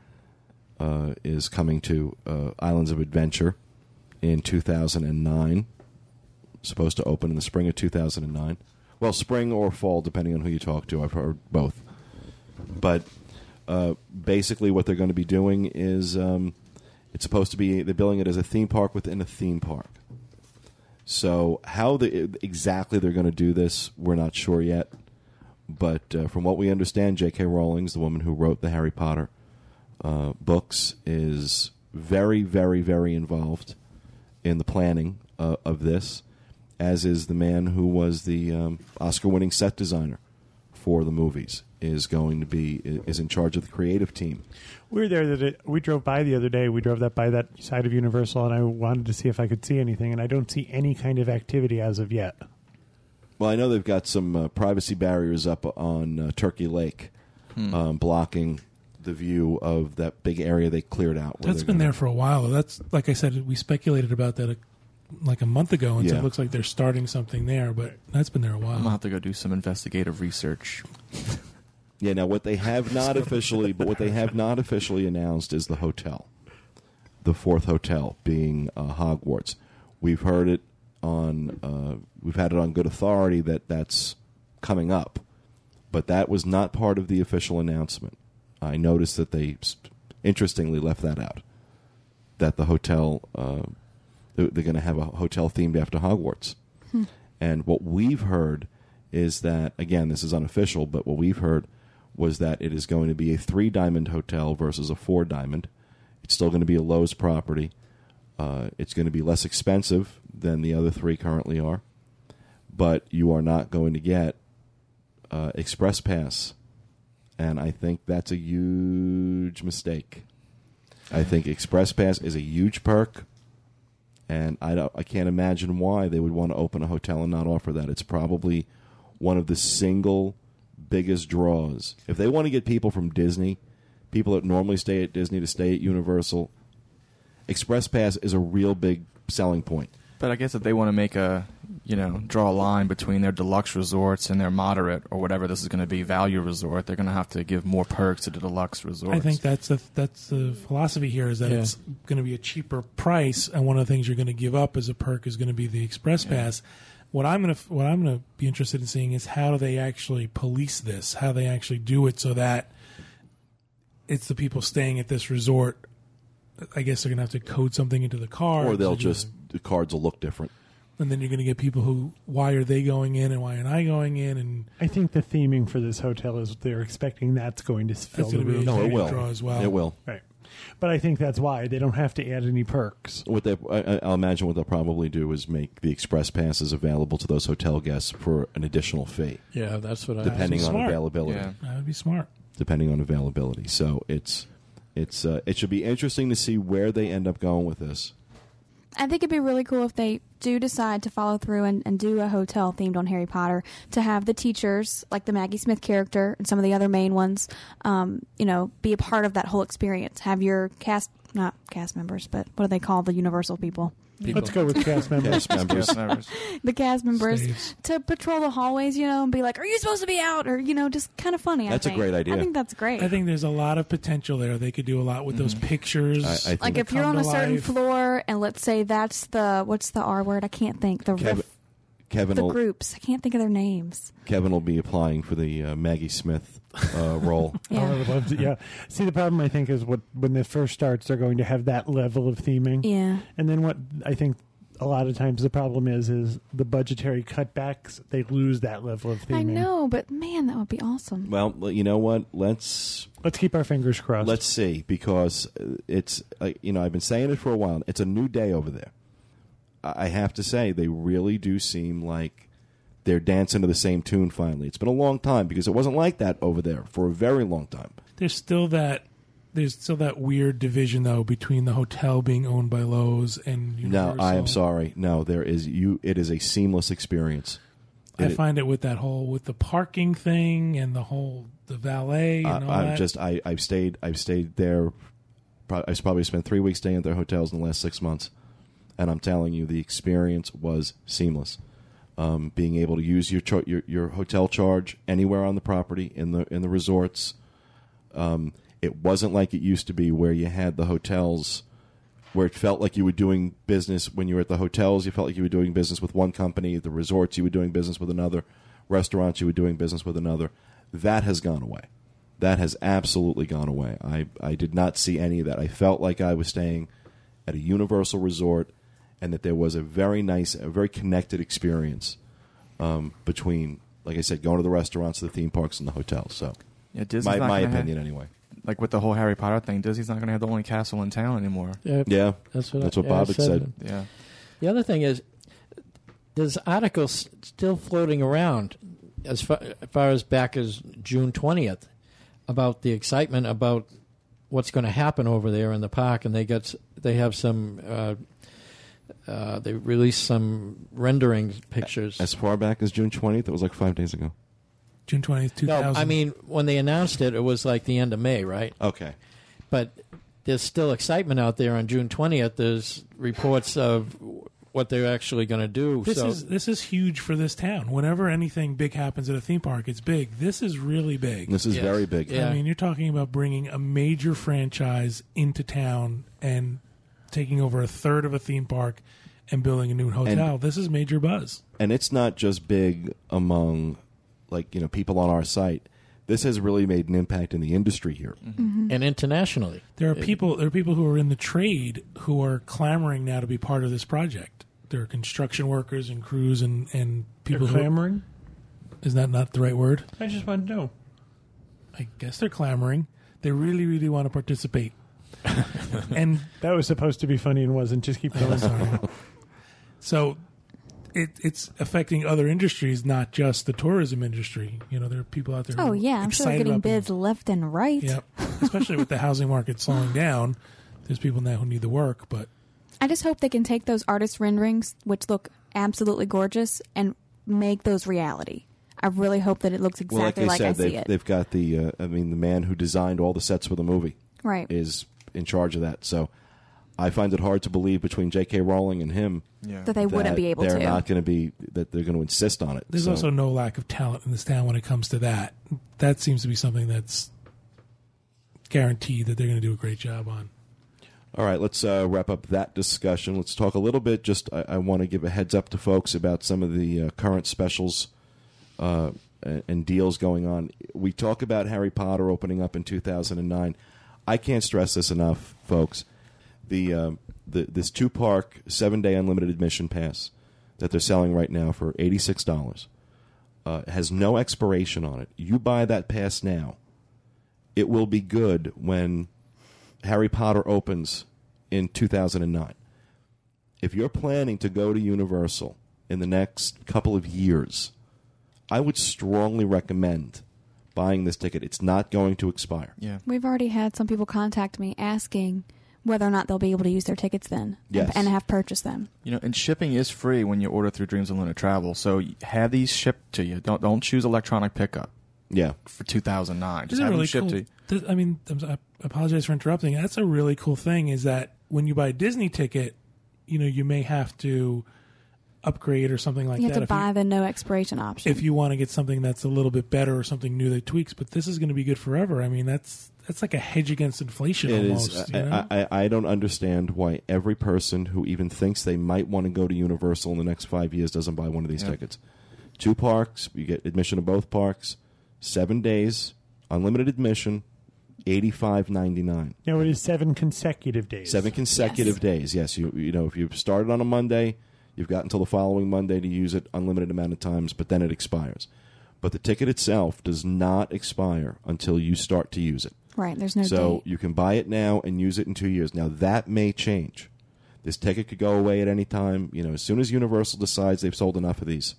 uh, is coming to uh, Islands of Adventure in 2009. Supposed to open in the spring of 2009. Well, spring or fall, depending on who you talk to. I've heard both. But uh, basically, what they're going to be doing is um, it's supposed to be they're billing it as a theme park within a theme park. So how the exactly they're going to do this, we're not sure yet. But uh, from what we understand, J.K. Rowling's the woman who wrote the Harry Potter uh, books, is very, very, very involved in the planning uh, of this, as is the man who was the um, Oscar-winning set designer for the movies. Is going to be is in charge of the creative team. We were there. That we drove by the other day. We drove that by that side of Universal, and I wanted to see if I could see anything, and I don't see any kind of activity as of yet. Well, I know they've got some uh, privacy barriers up on uh, Turkey Lake, um, blocking the view of that big area they cleared out. That's been gonna- there for a while. That's like I said, we speculated about that a, like a month ago, and so Yeah. it looks like they're starting something there. But that's been there a I'm gonna have to go do some investigative research. Yeah. Now, what they have not officially, but what they have not officially announced is the hotel, the fourth hotel being uh, Hogwarts. We've heard it on, uh, we've had it on good authority that that's coming up, but that was not part of the official announcement. I noticed that they, s- interestingly, left that out. That the hotel, uh, they're, they're going to have a hotel themed after Hogwarts. And what we've heard is that, again, this is unofficial, but what we've heard was that it is going to be a three diamond hotel versus a four diamond. It's still going to be a Loews property. Uh, it's going to be less expensive than the other three currently are, but you are not going to get uh, Express Pass. And I think that's a huge mistake. I think Express Pass is a huge perk and I don't, I can't imagine why they would want to open a hotel and not offer that. It's probably one of the single biggest draws. If they want to get people from Disney, people that normally stay at Disney to stay at Universal, Express Pass is a real big selling point. But I guess if they want to make a, you know, draw a line between their deluxe resorts and their moderate or whatever this is going to be value resort, they're going to have to give more perks to the deluxe resorts. I think that's the that's the philosophy here is that Yeah. it's going to be a cheaper price, and one of the things you're going to give up as a perk is going to be the express pass. What I'm going to what I'm going to be interested in seeing is how do they actually police this? How they actually do it so that it's the people staying at this resort. I guess they're going to have to code something into the card, Or they'll just, the cards will look different. And then you're going to get people who why are they going in and why aren't I going in and I think the theming for this hotel is they're expecting that's going to fill That's the room. No, it will. draw as well. It will. Right. But I think that's why they don't have to add any perks. What they, I, I'll imagine what they'll probably do is make the express passes available to those hotel guests for an additional fee, Yeah, that's what I. depending on smart. availability. Yeah. that would be smart. depending on availability. So it's it's uh, it should be interesting to see where they end up going with this. I think it'd be really cool if they do decide to follow through and, and do a hotel themed on Harry Potter to have the teachers, like the Maggie Smith character and some of the other main ones, um, you know, be a part of that whole experience. Have your cast not cast members, but what do they call the Universal people? Let's go with cast members. Cast members. Cast members. The cast members Slaves. to patrol the hallways, you know, and be like, "Are you supposed to be out?" Or you know, just kind of funny. I That's a great idea. I think that's great. I think there's a lot of potential there. They could do a lot with those mm-hmm. pictures. I- I think- like if you're on a certain life. floor, and let's say that's the what's the R word? I can't think. The Kevin, riff, Kevin the will groups. I can't think of their names. Kevin will be applying for the uh, Maggie Smith uh, role. Oh, I would love to. Yeah. See, the problem I think is what when this first starts, they're going to have that level of theming, Yeah. and then what I think a lot of times the problem is is the budgetary cutbacks. They lose that level of theming. I know, but man, that would be awesome. well, you know what? Let's Let's keep our fingers crossed. Let's see, because uh, it's uh, you know I've been saying it for a while. It's a new day over there. I have to say they really do seem like they're dancing to the same tune. Finally, it's been a long time because it wasn't like that over there for a very long time. There's still that. There's still that weird division though between the hotel being owned by Loews and Universal. No, I am sorry. No, there is you. It is a seamless experience. I It- find it with that whole with the parking thing and the whole the valet and all I, I'm that. just I, I've stayed I've stayed there. I've probably spent three weeks staying at their hotels in the last six months, and I'm telling you, the experience was seamless. Um, being able to use your, your your hotel charge anywhere on the property in the in the resorts. Um, it wasn't like it used to be, where you had the hotels, where it felt like you were doing business when you were at the hotels. You felt like you were doing business with one company. The resorts, you were doing business with another. Restaurants, you were doing business with another. That has gone away. That has absolutely gone away. I, I did not see any of that. I felt like I was staying at a Universal resort and that there was a very nice, a very connected experience um, between, like I said, going to the restaurants, the theme parks, and the hotels. So, Yeah, Disney's my, not my gonna opinion have, anyway. Like with the whole Harry Potter thing, Disney's not going to have the only castle in town anymore. Yeah, Yeah, that's what that's what I Bob had said. Yeah. The other thing is, there's articles still floating around as far, as far as back as June 20th about the excitement about what's going to happen over there in the park, and they got s- they have some. Uh, uh, they released some rendering pictures. As far back as June 20th, it was like five days ago. June twentieth, 2000. no. I mean when they announced it, it was like the end of May, right? Okay. But there's still excitement out there on June 20th. There's reports of what they're actually going to do. this so is this is huge for this town. Whenever anything big happens at a theme park, it's big. This is really big. This is Yes. very big. Yeah. I mean, you're talking about bringing a major franchise into town and taking over a third of a theme park and building a new hotel. this is major buzz. and it's not just big among like you know people on our site this has really made an impact in the industry here mm-hmm. Mm-hmm. and internationally. There are uh, people. There are people who are in the trade who are clamoring now to be part of this project. There are construction workers and crews and and They're people. Clamoring. is that not the right word? I just want to know. I guess they're clamoring. They really, really want to participate. and That was supposed to be funny and wasn't. Just keep going. sorry. So it, it's affecting other industries, not just the tourism industry. You know, there are people out there. Oh yeah, I'm sure they're excited getting about being- bids left and right. Yep. Especially with the housing market slowing down, there's people now who need the work. But I just hope they can take those artist renderings, which look absolutely gorgeous, and make those reality. I really hope that it looks well like exactly i like, said I see it. they've got the uh, i mean the man who designed all the sets for the movie right. is in charge of that so i find it hard to believe between j.k rowling and him Yeah. that they wouldn't be able they're to. not going to be that they're going to insist on it there's So- also no lack of talent in this town when it comes to that. That seems to be something that's guaranteed that they're going to do a great job on. All right, let's uh, wrap up that discussion. Let's talk a little bit. Just I, I want to give a heads up to folks about some of the uh, current specials uh, and, and deals going on. We talk about Harry Potter opening up in 2009. I can't stress this enough, folks. The, um the this two park seven day unlimited admission pass that they're selling right now for eighty six dollars uh, has no expiration on it. You buy that pass now, it will be good when Harry Potter opens in 2009. If you're planning to go to Universal in the next couple of years, I would strongly recommend buying this ticket. It's not going to expire. Yeah. We've already had some people contact me asking whether or not they'll be able to use their tickets then and- Yes. and, have purchased them. You know, and shipping is free when you order through Dreams Unlimited Travel. So have these shipped to you. Don't don't choose electronic pickup Yeah. for 2009. Just Isn't have really them shipped cool to you. th- I mean, I apologize for interrupting. That's a really cool thing. Is that when you buy a Disney ticket, you know, you may have to upgrade or something like that. You have that. to if buy the no expiration option. if you want to get something that's a little bit better or something new that tweaks. But this is going to be good forever. I mean, that's that's like a hedge against inflation It almost. is. you know? I, I, I don't understand why every person who even thinks they might want to go to Universal in the next five years doesn't buy one of these Yeah. tickets. Two parks, you get admission to both parks, seven days, unlimited admission, eighty five ninety nine. No, it is seven consecutive days. Seven consecutive Yes. days. Yes, you you know if you started on a Monday, you've got until the following Monday to use it unlimited amount of times, but then it expires. But the ticket itself does not expire until you start to use it. right. There's no so date. you can buy it now and use it in two years. Now that may change. This ticket could go away at any time. You know, as soon as Universal decides they've sold enough of these,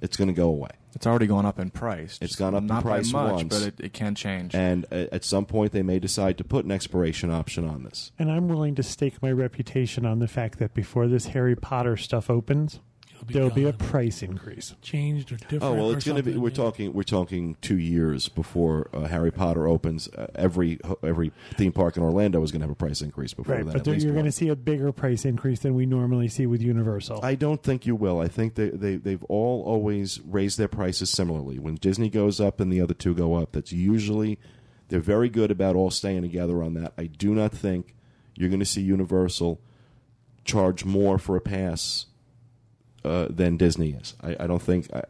it's going to go away. It's already gone up in price. It's gone up in not price by much, once. but it, it can change. And uh, at some point, they may decide to put an expiration option on this. And I'm willing to stake my reputation on the fact that before this Harry Potter stuff opens, It'll be there'll be a price increase. changed or different. Oh well, it's going to be. We're yeah. talking. We're talking two years before uh, Harry Potter opens. Uh, every every theme park in Orlando is going to have a price increase before Right, that. but there- you're going to see a bigger price increase than we normally see with Universal. I don't think you will. I think they, they they've all always raised their prices similarly. When Disney goes up and the other two go up, that's usually they're very good about all staying together on that. I do not think you're going to see Universal charge more for a pass uh, than Disney is. I, I don't think I,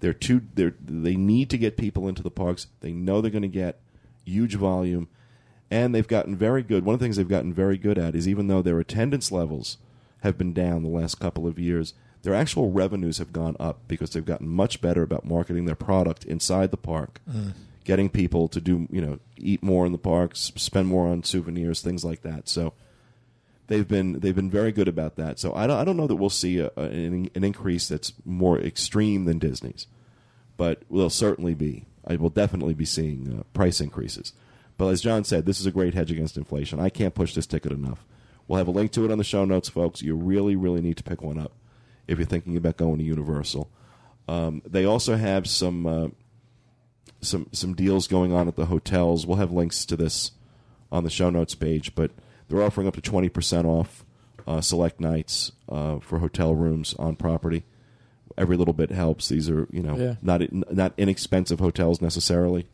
they're too. They're they need to get people into the parks. They know they're going to get huge volume, and they've gotten very good. One of the things they've gotten very good at is even though their attendance levels have been down the last couple of years, their actual revenues have gone up because they've gotten much better about marketing their product inside the park, getting people to do you know eat more in the parks, spend more on souvenirs, things like that. So they've been they've been very good about that. So I don't I don't know that we'll see a, an, an increase that's more extreme than Disney's, but we'll certainly be. I will definitely be seeing uh, price increases. But as John said, this is a great hedge against inflation. I can't push this ticket enough. We'll have a link to it on the show notes, folks. You really really need to pick one up if you're thinking about going to Universal. Um, they also have some uh, some some deals going on at the hotels. We'll have links to this on the show notes page, but they're offering up to twenty percent off uh, select nights uh, for hotel rooms on property. Every little bit helps. These are you know Yeah. not not inexpensive hotels necessarily,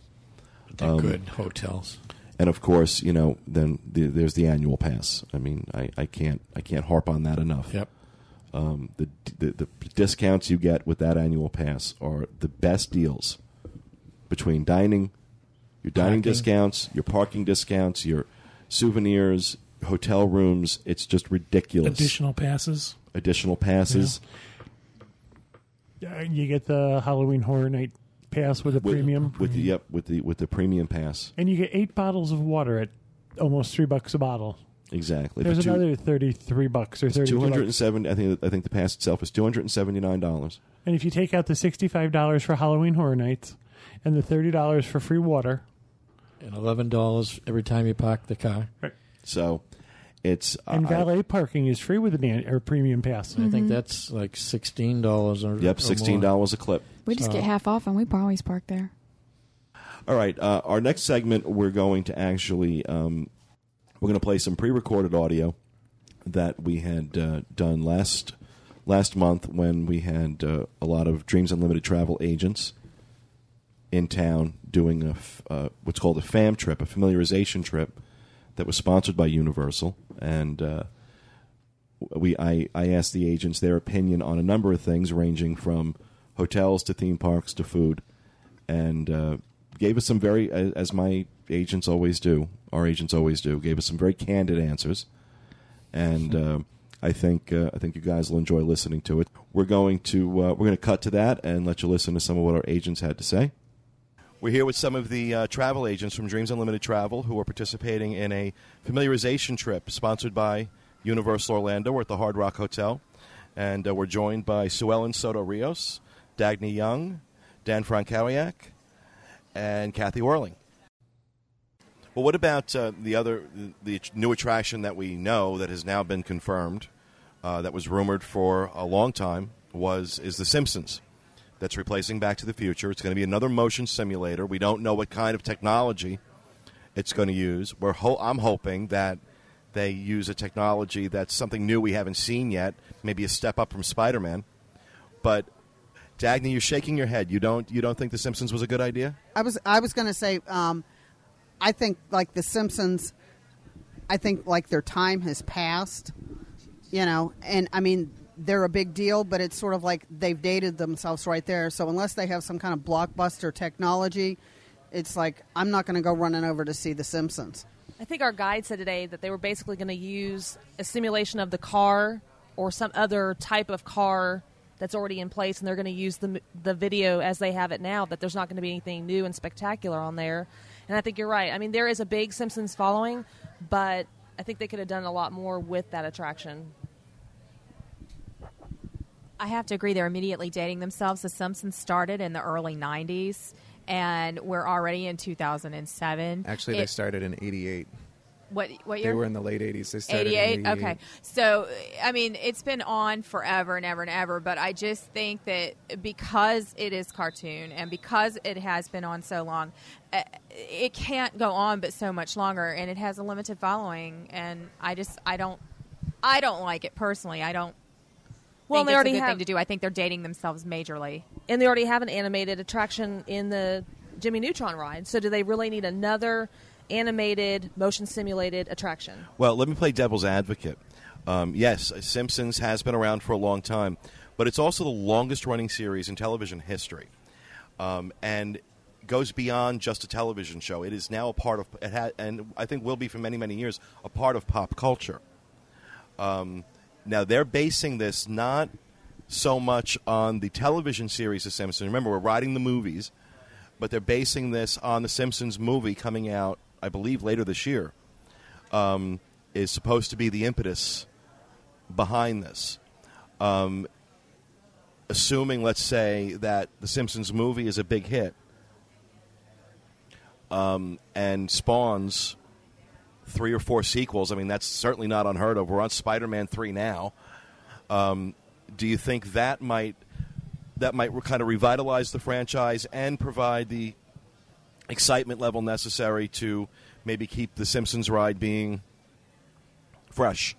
Um, good hotels. and of course you know then the, there's the annual pass. I mean I, I can't I can't harp on that enough. Yep. Um, the, the the discounts you get with that annual pass are the best deals between dining, your dining Parking. discounts, your parking discounts, your souvenirs, hotel rooms. It's just ridiculous. additional passes. Additional passes Uh, you get the Halloween Horror Night pass with a with, premium, with the yep with the with the premium pass. and you get eight bottles of water at almost three bucks a bottle. Exactly. There's two- another thirty-three bucks or thirty-two Two hundred and bucks. seventy. I think. I think the pass itself is two hundred and seventy nine dollars. And if you take out the sixty-five dollars for Halloween Horror Nights and the thirty dollars for free water, And eleven dollars every time you park the car. Right. So, it's and I- valet parking is free with an an- or premium pass. I think that's like sixteen dollars or Yep, or sixteen more. dollars a clip. we just uh, get half off, and we always park there. All right. Uh, our next segment, we're going to actually um, we're going to play some pre-recorded audio that we had uh, done last last month when we had uh, a lot of Dreams Unlimited travel agents in town doing a uh, what's called a fam trip, a familiarization trip that was sponsored by Universal, and uh, we I, I asked the agents their opinion on a number of things, ranging from hotels to theme parks to food, and uh, gave us some very, as as my agents always do, our agents always do, gave us some very candid answers, and uh, I think uh, I think you guys will enjoy listening to it. We're going to uh, we're going to cut to that and let you listen to some of what our agents had to say. We're here with some of the uh, travel agents from Dreams Unlimited Travel who are participating in a familiarization trip sponsored by Universal Orlando. We're at the Hard Rock Hotel, and uh, we're joined by Sue Ellen Soto Rios, Dagny Young, Dan Frankowiak, and Kathy Orling. Well, what about uh, the other the new attraction that we know that has now been confirmed, uh, that was rumored for a long time, was is The Simpsons that's replacing Back to the Future. It's going to be another motion simulator. We don't know what kind of technology it's going to use. We're ho- I'm hoping that they use a technology that's something new we haven't seen yet, maybe a step up from Spider-Man. But Dagny, you're shaking your head. You don't you don't think The Simpsons was a good idea? I was I was going to say, um, I think like the Simpsons, I think like their time has passed, you know, and I mean they're a big deal, but it's sort of like they've dated themselves right there. So unless they have some kind of blockbuster technology, it's like I'm not going to go running over to see the Simpsons. I think our guide said today that they were basically going to use a simulation of the car or some other type of car that's already in place, and they're going to use the the video as they have it now. That there's not going to be anything new and spectacular on there. And I think you're right. I mean, there is a big Simpsons following, but I think they could have done a lot more with that attraction. I have to agree. They're immediately dating themselves. The Simpsons started in the early '90s, and we're already in 2007. Actually, they started in '88. What what year? They were in the late '80s. They started in 88 88. okay so i mean it's been on forever and ever and ever but i just think that because it is cartoon and because it has been on so long uh, it can't go on but so much longer and it has a limited following and i just i don't i don't like it personally i don't Well, think they it's already a good have- thing to do i think they're dating themselves majorly And they already have an animated attraction in the Jimmy Neutron ride. So do they really need another animated, motion simulated attraction? Well, let me play devil's advocate. Um, yes, Simpsons has been around for a long time, but it's also the longest running series in television history, um, and goes beyond just a television show. It is now a part of, it ha- and I think will be for many many years a part of pop culture. Um, now they're basing this not so much on the television series of Simpsons. Remember, we're writing the movies, but they're basing this on the Simpsons movie coming out, I believe, later this year um, is supposed to be the impetus behind this. Um, assuming, let's say, that the Simpsons movie is a big hit um, and spawns three or four sequels, I mean, that's certainly not unheard of. We're on Spider Man 3 now. Um, do you think that might that might kind of revitalize the franchise and provide the excitement level necessary to maybe keep the Simpsons ride being fresh.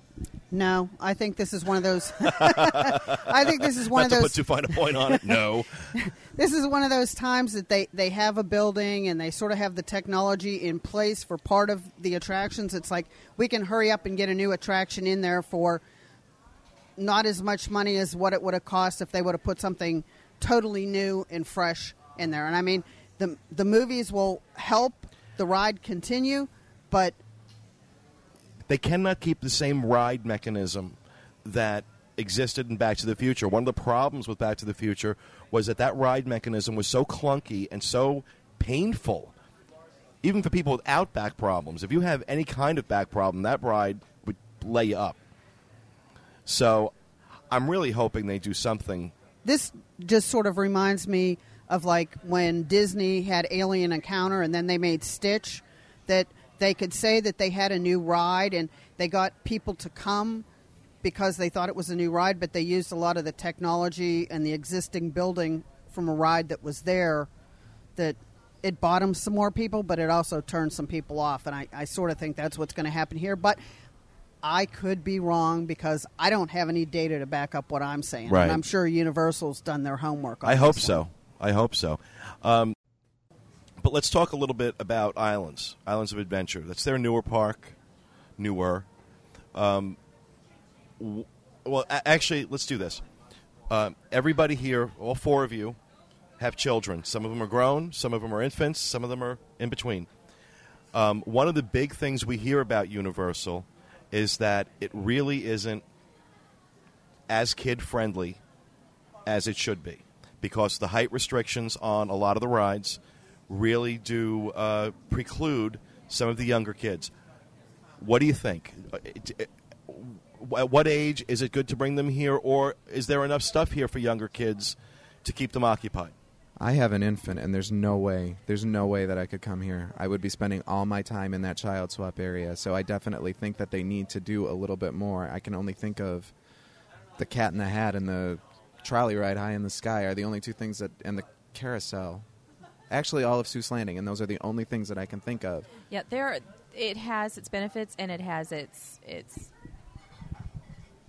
No, I think this is one of those. I think this is one Not of to those. put too fine a point on it. No. this is one of those times that they, they have a building and they sort of have the technology in place for part of the attractions. It's like we can hurry up and get a new attraction in there for not as much money as what it would have cost if they would have put something totally new and fresh in there. And I mean, the the movies will help the ride continue, but they cannot keep the same ride mechanism that existed in Back to the Future. One of the problems with Back to the Future was that that ride mechanism was so clunky and so painful, even for people without back problems. If you have any kind of back problem, that ride would lay you up. So I'm really hoping they do something. this just sort of reminds me of like when Disney had Alien Encounter and then they made Stitch, that they could say that they had a new ride and they got people to come because they thought it was a new ride, but they used a lot of the technology and the existing building from a ride that was there that it bottomed some more people, but it also turned some people off. And I, I sort of think that's what's going to happen here. But I could be wrong because I don't have any data to back up what I'm saying. Right. And I'm sure Universal's done their homework. On I hope so. one. I hope so. Um, But let's talk a little bit about Islands, Islands of Adventure. That's their newer park, newer. Um, w- well, a- actually, let's do this. Uh, everybody here, all four of you, have children. Some of them are grown, some of them are infants, some of them are in between. Um, one of the big things we hear about Universal is that it really isn't as kid friendly as it should be because the height restrictions on a lot of the rides really do uh, preclude some of the younger kids. What do you think? At what age is it good to bring them here, or is there enough stuff here for younger kids to keep them occupied? I have an infant, and there's no way, there's no way that I could come here. I would be spending all my time in that child swap area. So I definitely think that they need to do a little bit more. I can only think of the Cat in the Hat and the trolley ride high in the sky are the only two things that, and the carousel Actually, all of Seuss Landing, and those are the only things that I can think of. Yeah, there. It has its benefits and it has its its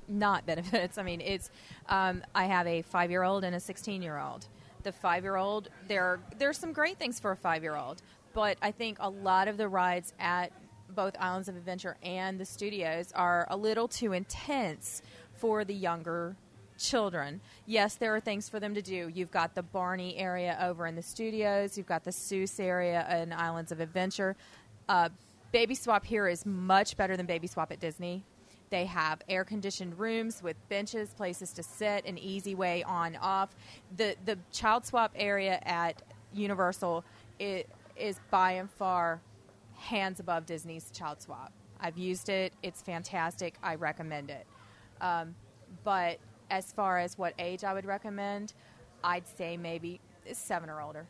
not benefits. I mean, it's. Um, I have a five year old and a sixteen year old. The five year old, there there's some great things for a five year old, but I think a lot of the rides at both Islands of Adventure and the studios are a little too intense for the younger children. Yes, there are things for them to do. You've got the Barney area over in the studios. You've got the Seuss area in Islands of Adventure. Uh, Baby Swap here is much better than Baby Swap at Disney. They have air conditioned rooms with benches, places to sit, an easy way on off. The the child swap area at Universal it is by and far hands above Disney's child swap. I've used it; it's fantastic. I recommend it. Um, but as far as what age I would recommend, I'd say maybe seven or older.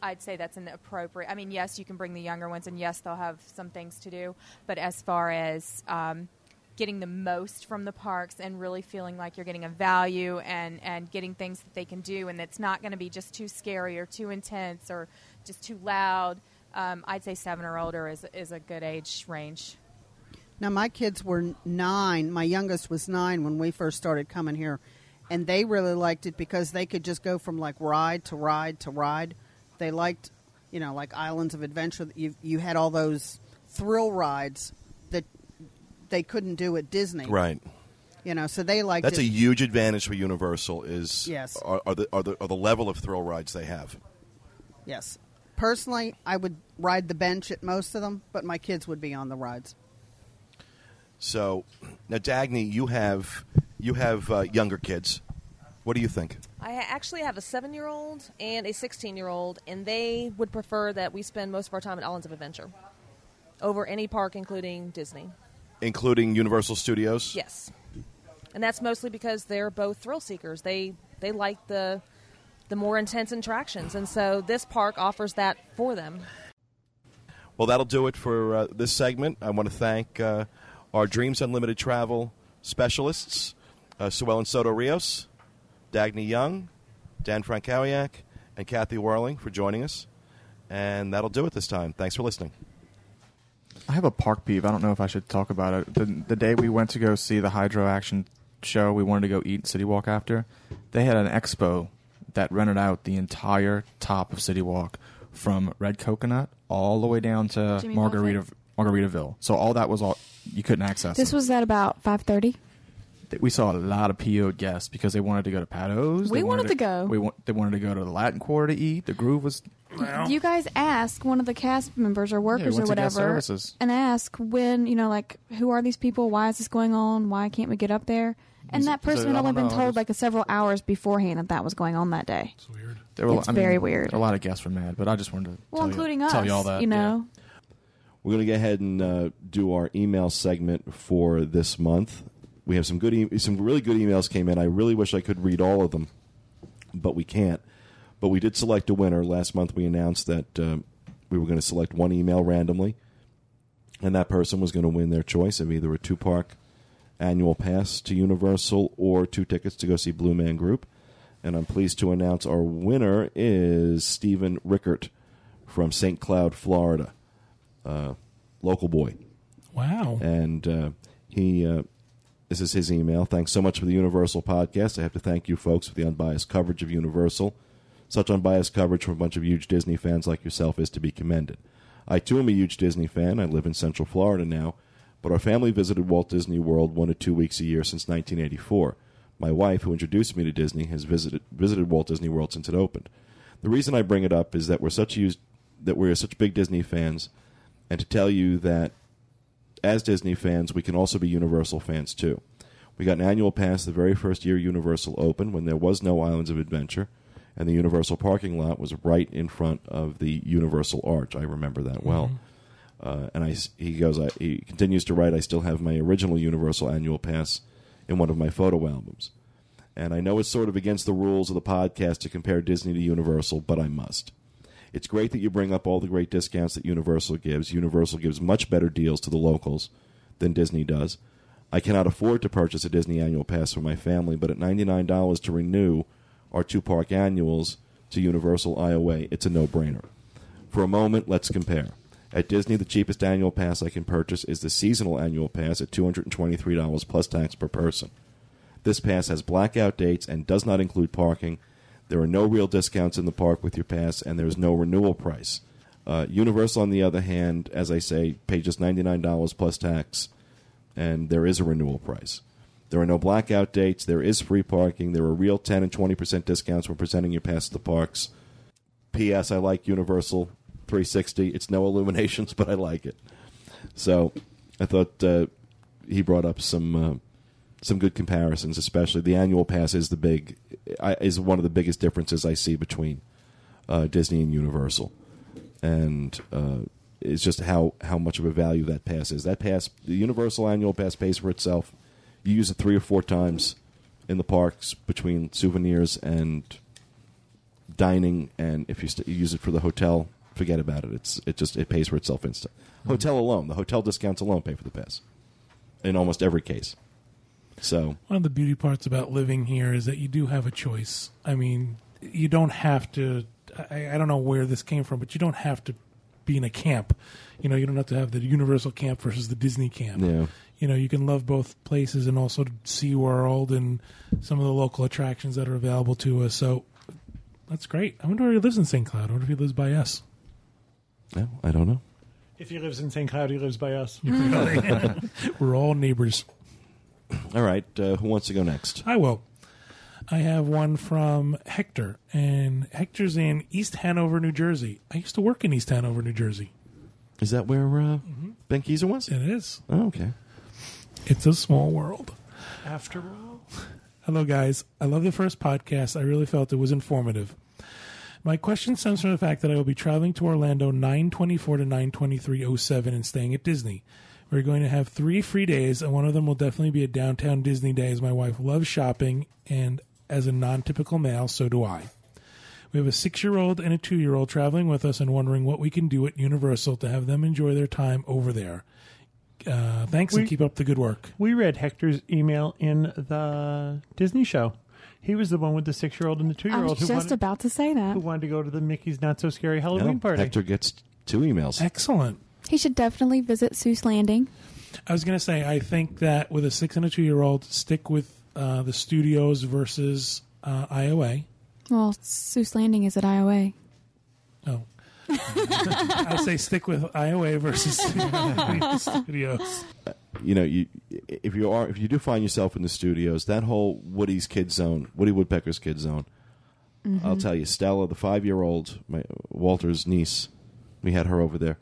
I'd say that's an appropriate. I mean, yes, you can bring the younger ones, and yes, they'll have some things to do. But as far as um, getting the most from the parks and really feeling like you're getting a value and, and getting things that they can do, and it's not going to be just too scary or too intense or just too loud, um, I'd say seven or older is, is a good age range. Now, my kids were nine. My youngest was nine when we first started coming here. And they really liked it because they could just go from like ride to ride to ride. They liked, you know, like Islands of Adventure. You, you had all those thrill rides that they couldn't do at Disney. Right. You know, so they liked That's it. a huge advantage for Universal. Is Yes. are, are the are the are the level of thrill rides they have. yes. Personally, I would ride the bench at most of them, but my kids would be on the rides. So now, Dagny, you have you have uh, younger kids. What do you think? I actually have a seven year old and a 16 year old, and they would prefer that we spend most of our time at Islands of Adventure over any park, including Disney. Including Universal Studios. Yes. And that's mostly because they're both thrill seekers. They they like the the more intense attractions, and so this park offers that for them. Well, that'll do it for uh, this segment. I want to thank uh, our Dreams Unlimited travel specialists, uh, Sue Ellen Soto Rios, Dagny Young, Dan Frankowiak, and Kathy Whirling for joining us. And that'll do it this time. Thanks for listening. I have a park peeve. I don't know if I should talk about it. The, the day we went to go see the Hydro Action show, we wanted to go eat City Walk after. They had an expo that rented out the entire top of City Walk from Red Coconut all the way down to Jimmy Margarita Margaritaville. So all that was all you couldn't access. This it. was at about five thirty. we saw a lot of PO'd guests because they wanted to go to Pat O's. We they wanted to go. We want, they wanted to go to the Latin Quarter to eat. The Groove was You guys ask one of the cast members or workers went or whatever, services. and ask when you know, like, who are these people? Why is this going on? Why can't we get up there? And that he said, person had only been told just- like several hours beforehand that that was going on that day. It's weird. There were, It's I mean, very weird. A lot of guests were mad, but I just wanted to Well, tell including you, us, tell you all that. you know. We're going to go ahead and uh, do our email segment for this month. We have some good, e- some really good emails came in. I really wish I could read all of them, but we can't. But we did select a winner last month. We announced that uh, we were going to select one email randomly, and that person was going to win their choice of either a two park annual pass to Universal or two tickets to go see Blue Man Group. And I'm pleased to announce our winner is Stephen Rickert from St. Cloud, Florida uh, local boy, Wow. and uh, he. Uh, this is his email. Thanks so much for the Universal podcast. I have to thank you folks for the unbiased coverage of Universal. Such unbiased coverage from a bunch of huge Disney fans like yourself is to be commended. I too am a huge Disney fan. I live in Central Florida now, but our family visited Walt Disney World one to two weeks a year since 1984. My wife, who introduced me to Disney, has visited visited Walt Disney World since it opened. The reason I bring it up is that we're such huge, that we're such big Disney fans, and to tell you that as Disney fans, we can also be Universal fans too. We got an annual pass the very first year Universal opened when there was no Islands of Adventure, and the Universal parking lot was right in front of the Universal Arch. I remember that well. Uh, and I, he goes, I, he continues to write. I still have my original Universal annual pass in one of my photo albums, and I know it's sort of against the rules of the podcast to compare Disney to Universal, but I must. It's great that you bring up all the great discounts that Universal gives. Universal gives much better deals to the locals than Disney does. I cannot afford to purchase a Disney annual pass for my family, but at $99 to renew our two park annuals, to Universal IOA, it's a no brainer. For a moment, let's compare. At Disney, the cheapest annual pass I can purchase is the seasonal annual pass at $223 plus tax per person. This pass has blackout dates and does not include parking. There are no real discounts in the park with your pass, and there is no renewal price. Uh, Universal, on the other hand, as I say, pays just $99 plus tax, and there is a renewal price. There are no blackout dates. There is free parking. There are real 10 and 20% discounts when presenting your pass to the parks. P.S. I like Universal 360. It's no IllumiNations, but I like it. So I thought uh, he brought up some uh, some good comparisons, especially the annual pass is the big is one of the biggest differences I see between uh, Disney and Universal, and uh, it's just how how much of a value that pass is. That pass, the Universal annual pass, pays for itself. You use it three or four times in the parks between souvenirs and dining, and if you, st- you use it for the hotel, forget about it. It's it just it pays for itself instant. Hotel alone, the hotel discounts alone pay for the pass in almost every case. So One of the beauty parts about living here is that you do have a choice. I mean, you don't have to. I, I don't know where this came from, but you don't have to be in a camp. You know, you don't have to have the Universal camp versus the Disney camp. yeah, You know, you can love both places and also SeaWorld and some of the local attractions that are available to us. So that's great. I wonder where he lives in St. Cloud. I wonder if he lives by us. no, I don't know. If he lives in St. Cloud, he lives by us. We're all neighbors. All right, uh, who wants to go next? I will. I have one from Hector, and Hector's in East Hanover, New Jersey. I used to work in East Hanover, New Jersey. Is that where uh, Ben Keyser was? It is. Oh, okay. It's a small world. After all, Hello, guys. I love the first podcast. I really felt it was informative. My question stems from the fact that I will be traveling to Orlando 924 to 92307 and staying at Disney. We're going to have three free days, and one of them will definitely be a downtown Disney day, as my wife loves shopping, and as a non typical male, so do I. We have a six year old and a two year old traveling with us and wondering what we can do at Universal to have them enjoy their time over there. Uh, thanks We- and keep up the good work. we read Hector's email in the Disney show. He was the one with the six-year-old and the two-year-old was who just wanted, about to say that. who wanted to go to the Mickey's Not So Scary Halloween No, party. Hector gets two emails. Excellent. He should definitely visit Seuss Landing. I was going to say, I think that with a six and a two year old, stick with uh, the studios versus uh, IOA. Well, Seuss Landing is at IOA. Oh. I say stick with IOA versus studios. you know, you if you are if you do find yourself in the studios, that whole Woody's Kid Zone, Woody Woodpecker's Kid Zone. I'll tell you, Stella, the five year old, my Walter's niece, we had her over there.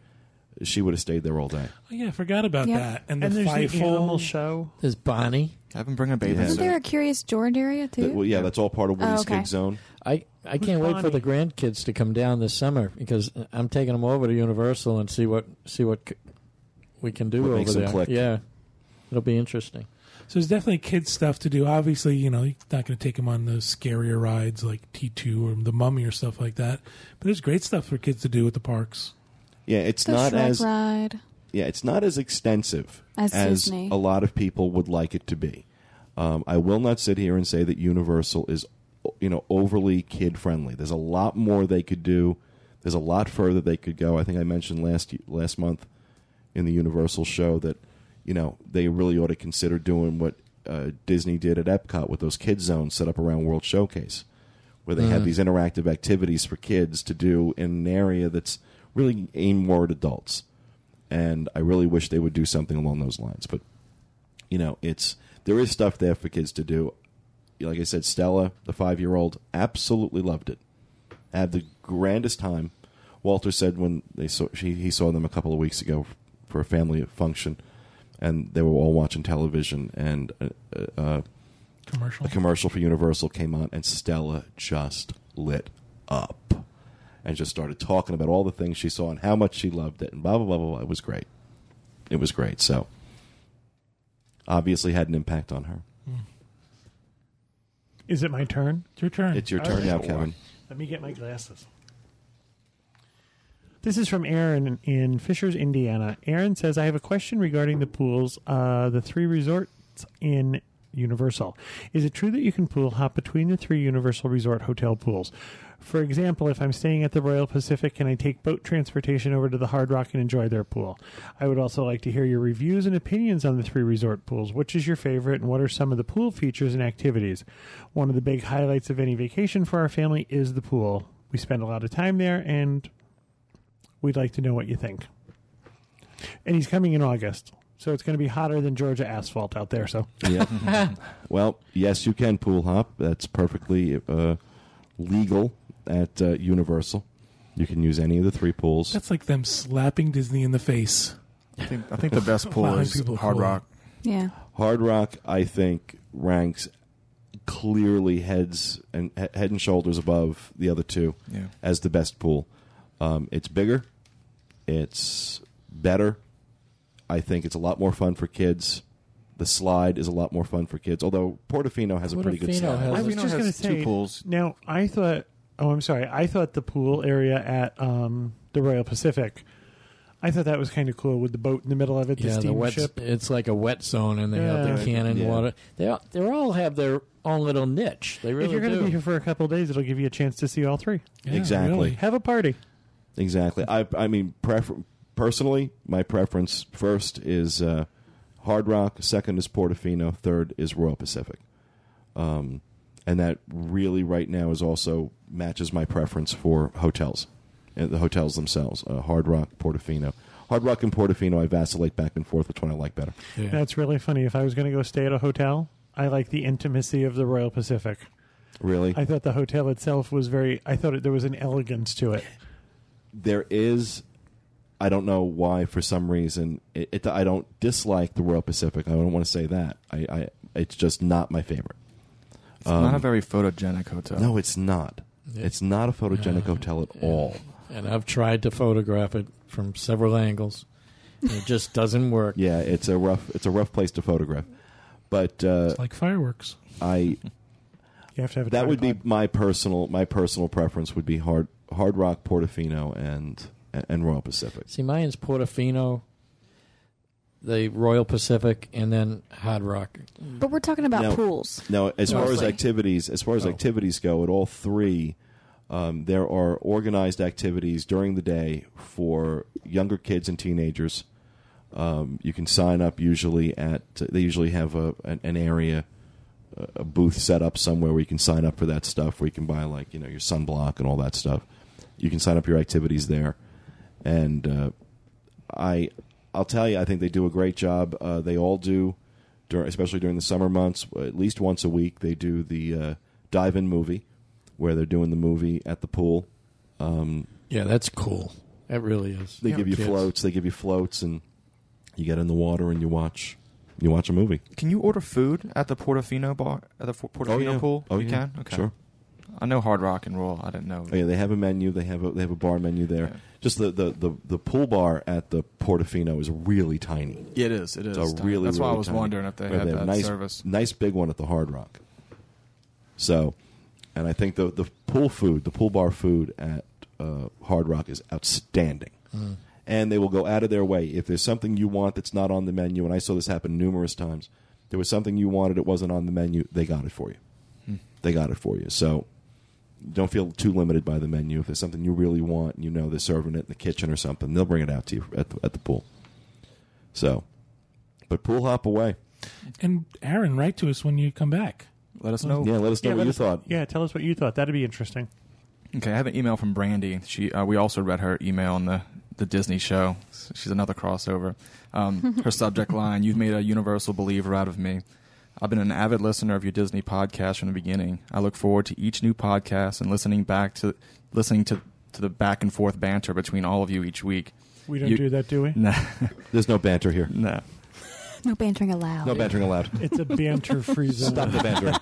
She would have stayed there all day. Oh, yeah, I forgot about Yeah. that. And the and there's the animal show. There's Bonnie. Have them bring a baby. Yeah. Isn't there a Curious George area too? That- well, yeah, that's all part of Oh, Woody's okay. Kid Zone. I, I can't wait for the grandkids to come down this summer because I'm taking them over to Universal and see what see what c- we can do What over makes them there. click. Yeah, it'll be interesting. So there's definitely kids stuff to do. Obviously, you know, you're not going to take them on the scarier rides like T2 or the Mummy or stuff like that. But there's great stuff for kids to do at the parks. Yeah, it's the not Shrek as ride. yeah, it's not as extensive As as Disney. a lot of people would like it to be. Um, I will not sit here and say that Universal is, you know, overly kid friendly. There's a lot more they could do. There's a lot further they could go. I think I mentioned last last month in the Universal show that you know they really ought to consider doing what uh, Disney did at Epcot with those kid zones set up around World Showcase, where they had these interactive activities for kids to do in an area that's really aimed more at adults and I really wish they would do something along those lines. But you know, it's there is stuff there for kids to do. Like I said, Stella, the five year old, absolutely loved it. Had the grandest time. Walter said when they saw she, he saw them a couple of weeks ago for a family function, and they were all watching television, and uh, uh, Commercial. a commercial for Universal came on, and Stella just lit up and just started talking about all the things she saw and how much she loved it, and blah blah blah blah. blah. It was great. It was great. So obviously had an impact on her. Is it my turn? It's your turn. It's your turn right. now, Kevin. Let me get my glasses. This is from Aaron in Fishers, Indiana. Aaron says, I have a question regarding the pools. Uh, the three resorts in Universal. Is it true that you can pool hop between the three Universal Resort hotel pools? For example, if I'm staying at the Royal Pacific, can I take boat transportation over to the Hard Rock and enjoy their pool? I would also like to hear your reviews and opinions on the three resort pools. Which is your favorite, and what are some of the pool features and activities? One of the big highlights of any vacation for our family is the pool. We spend a lot of time there, and we'd like to know what you think. And he's coming in August, so it's going to be hotter than Georgia asphalt out there. So Yeah. well, yes, you can pool hop. That's perfectly uh, legal at uh, Universal. You can use any of the three pools. That's like them slapping Disney in the face. I think I think the best pool Allowing is people Hard cool. Rock. Yeah. Hard Rock, I think, ranks clearly heads and he- head and shoulders above the other two Yeah. as the best pool. Um, it's bigger, it's better. I think it's a lot more fun for kids. The slide is a lot more fun for kids. Although Portofino has a pretty good Portofino slide. has- I was Portofino just going to has two pools. Now I thought. Oh, I'm sorry. I thought the pool area at um, the Royal Pacific. I thought that was kind of cool with the boat in the middle of it, the yeah, the wet. steamship. It's like a wet zone, and they have Yeah. the cannon Yeah. water. They all, they all have their own little niche. They really if you're going to do. be here for a couple of days, it'll give you a chance to see all three. Yeah, Exactly. really. Have a party. Exactly. I I mean, prefer- personally, my preference first is uh, Hard Rock, second is Portofino, third is Royal Pacific. Um, and that really, right now, is also matches my preference for hotels, uh, the hotels themselves. Uh, Hard Rock, Portofino. Hard Rock and Portofino, I vacillate back and forth which one I like better. Yeah. That's really funny. If I was going to go stay at a hotel, I like the intimacy of the Royal Pacific. Really, I thought the hotel itself was very. I thought it, there was an elegance to it. there is. I don't know why. For some reason, it, it, I don't dislike the Royal Pacific. I don't want to say that. I, I it's just not my favorite. It's not a very photogenic hotel. No, it's not. Yeah. It's not a photogenic Yeah. hotel at Yeah. all. and I've tried to photograph it from several angles. It just doesn't work. Yeah, it's a rough. It's a rough place to photograph. But uh, It's like fireworks. I You have to have a that would be my personal my personal preference would be hard Hard Rock, Portofino, and and Royal Pacific. See, mine's Portofino, the Royal Pacific, and then Hard Rock. But we're talking about No. pools. Now, as far as Mostly. activities, as far as Oh. activities go, at all three, um, there are organized activities during the day for younger kids and teenagers. Um, you can sign up usually at. They usually have a an, an area, a booth set up somewhere where you can sign up for that stuff. Where you can buy like you know your sunblock and all that stuff. You can sign up your activities there, and uh, I I'll tell you, I think they do a great job. Uh, they all do, during, especially during the summer months. At least once a week, they do the uh, dive-in movie, where they're doing the movie at the pool. Um, Yeah, that's cool. That really is. they Yeah, give you kids. floats. They give you floats, and you get in the water and you watch you watch a movie. Can you order food at the Portofino bar at the Fo- Portofino pool? Oh you yeah, can. Okay. sure. I know Hard Rock and Roll. I didn't know. Oh, yeah, they have a menu. They have a they have a bar menu there. Yeah. Just the, the, the, the pool bar at the Portofino is really tiny. It is. It is. It's a tiny. really That's why I was tiny. wondering if they Right, had have that nice, service. Nice big one at the Hard Rock. So, and I think the the pool food, the pool bar food at uh, Hard Rock is outstanding. Mm. And they will go out of their way if there's something you want that's not on the menu. And I saw this happen numerous times. There was something you wanted, it wasn't on the menu. They got it for you. Hmm. They got it for you. So don't feel too limited by the menu. If there's something you really want, and you know they're serving it in the kitchen or something, they'll bring it out to you at the, at the pool. So, but pool hop away. And Aaron, write to us when you come back. Let us know. Yeah, let us know Yeah, what you us- thought. Yeah, tell us what you thought. That'd be interesting. Okay, I have an email from Brandy. She uh, we also read her email on the the Disney show. She's another crossover. Um, her subject line: "You've made a universal believer out of me." I've been an avid listener of your Disney podcast from the beginning. I look forward to each new podcast and listening back to listening to to the back and forth banter between all of you each week. We don't You- do that, do we? Nah, There's no banter here. nah. No bantering allowed. No bantering allowed. It's a banter free zone. Stop the bantering.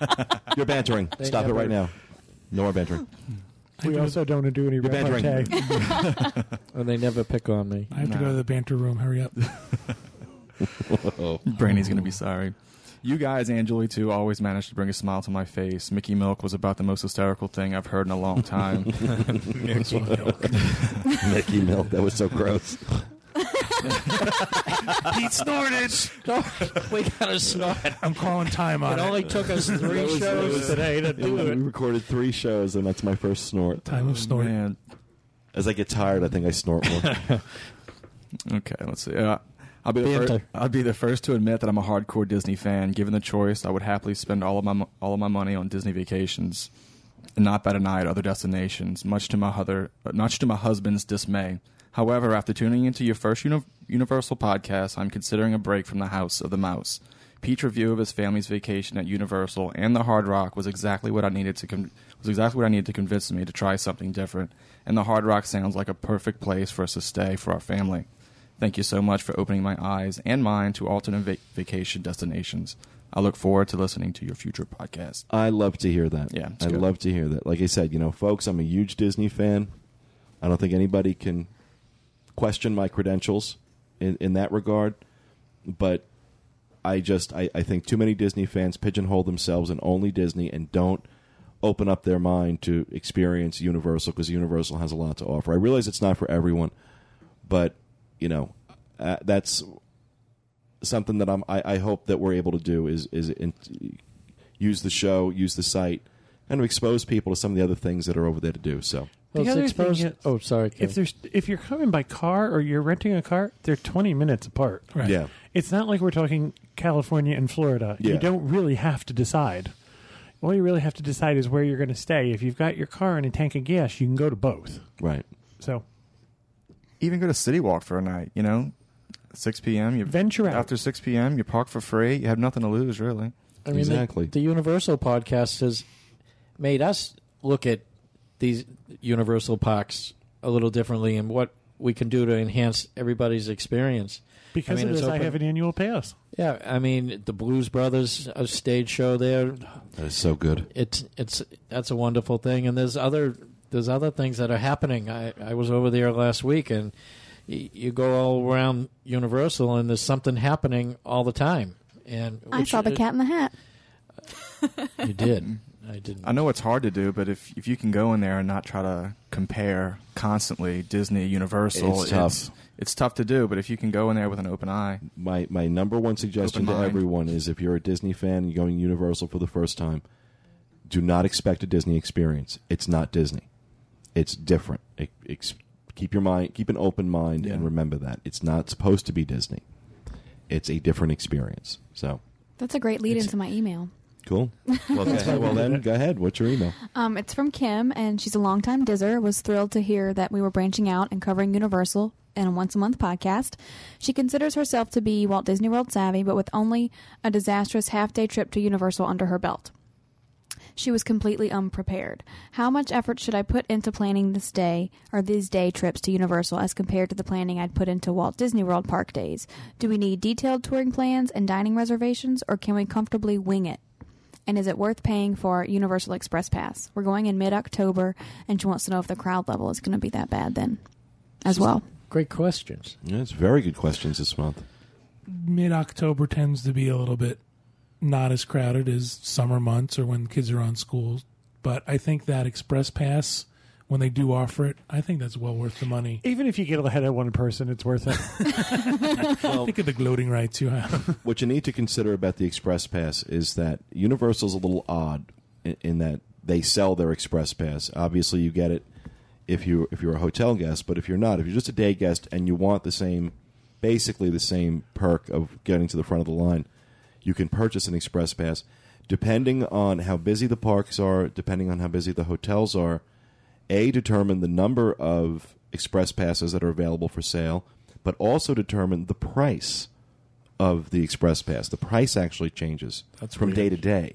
You're bantering. They Stop it never- right now. No more bantering. We also don't do any You're bantering. repartee. And they never pick on me. I have to go to the banter room. Hurry up. Oh. Brandy's gonna be sorry. You guys and Julie too always manage to bring a smile to my face. Mickey Milk was about the most hysterical thing I've heard in a long time. Mickey Milk. Mickey Milk. That was so gross. Pete snorted. we got to snort. I'm calling time on It it. only took us three shows today to do it. we it. recorded three shows, and that's my first snort. time of snorting. Man. As I get tired, I think I snort more. Okay, let's see. Uh, I'll be the first, I'll be the first to admit that I'm a hardcore Disney fan. Given the choice, I would happily spend all of my all of my money on Disney vacations, and not bet an eye at other destinations. Much to my other, much to my husband's dismay. However, after tuning into your first uni- Universal podcast, I'm considering a break from the House of the Mouse. Pete's review of his family's vacation at Universal and the Hard Rock was exactly what I needed to con- was exactly what I needed to convince me to try something different. And the Hard Rock sounds like a perfect place for us to stay for our family. Thank you so much for opening my eyes and mind to alternate va- vacation destinations. I look forward to listening to your future podcast. I love to hear that. Yeah, I good. love to hear that. Like I said, you know, folks, I'm a huge Disney fan. I don't think anybody can question my credentials in, in that regard. But I just I, I think too many Disney fans pigeonhole themselves in only Disney and don't open up their mind to experience Universal because Universal has a lot to offer. I realize it's not for everyone, but you know, uh, that's something that I'm. I, I hope that we're able to do is is in, use the show, use the site, and expose people to some of the other things that are over there to do. So The Well, it's other thing is- oh, sorry. Kevin. If there's if you're coming by car or you're renting a car, they're 20 minutes apart. Right. yeah, It's not like we're talking California and Florida. Yeah. You don't really have to decide. All you really have to decide is where you're going to stay. If you've got your car and a tank of gas, you can go to both. right. So Even go to City Walk for a night. You know, 6 p.m. You venture out. after 6 p.m. You park for free. You have nothing to lose, really. I mean, Exactly. The, the Universal podcast has made us look at these Universal parks a little differently and what we can do to enhance everybody's experience. because I mean, of it's this, I have an annual pass. Yeah, I mean, the Blues Brothers stage show there. That is so good. It's it's that's a wonderful thing, and there's other there's other things that are happening. I I was over there last week, and y- you go all around Universal, and there's something happening all the time. And I saw the is- cat in the hat. You did. I didn't. I know it's hard to do, but if if you can go in there and not try to compare constantly Disney, Universal, It's tough. It's, it's tough to do. But if you can go in there with an open eye, My my number one suggestion Open to mind. everyone is if you're a Disney fan and you're going Universal for the first time, do not expect a Disney experience. It's not Disney. It's different. It, ex- keep your mind, keep an open mind, and remember that it's not supposed to be Disney. It's a different experience. So That's a great lead It's- into my email. cool. Well, go well then, go ahead. What's your email? Um, it's from Kim, and she's a longtime DISer. Was thrilled to hear that we were branching out and covering Universal in a once a month podcast. She considers herself to be Walt Disney World savvy, but with only a disastrous half day trip to Universal under her belt. She was completely unprepared. How much effort should I put into planning this day or these day trips to Universal as compared to the planning I'd put into Walt Disney World park days? Do we need detailed touring plans and dining reservations, or can we comfortably wing it? And is it worth paying for Universal Express Pass? We're going in mid October, and she wants to know if the crowd level is going to be that bad then as well. Great questions. Yeah, it's very good questions this month. Mid October tends to be a little bit not as crowded as summer months or when kids are on school. But I think that Express Pass, when they do offer it, I think that's well worth the money. Even if you get ahead of one person, it's worth it. Think of the gloating rights you have. What you need to consider about the Express Pass is that Universal's a little odd in, in that they sell their Express Pass. Obviously, you get it if you if you're a hotel guest, but if you're not, if you're just a day guest and you want the same, basically the same perk of getting to the front of the line, you can purchase an Express Pass. Depending on how busy the parks are, depending on how busy the hotels are, a determine the number of express passes that are available for sale, but also determine the price of the express pass. The price actually changes That's from weird. day to day.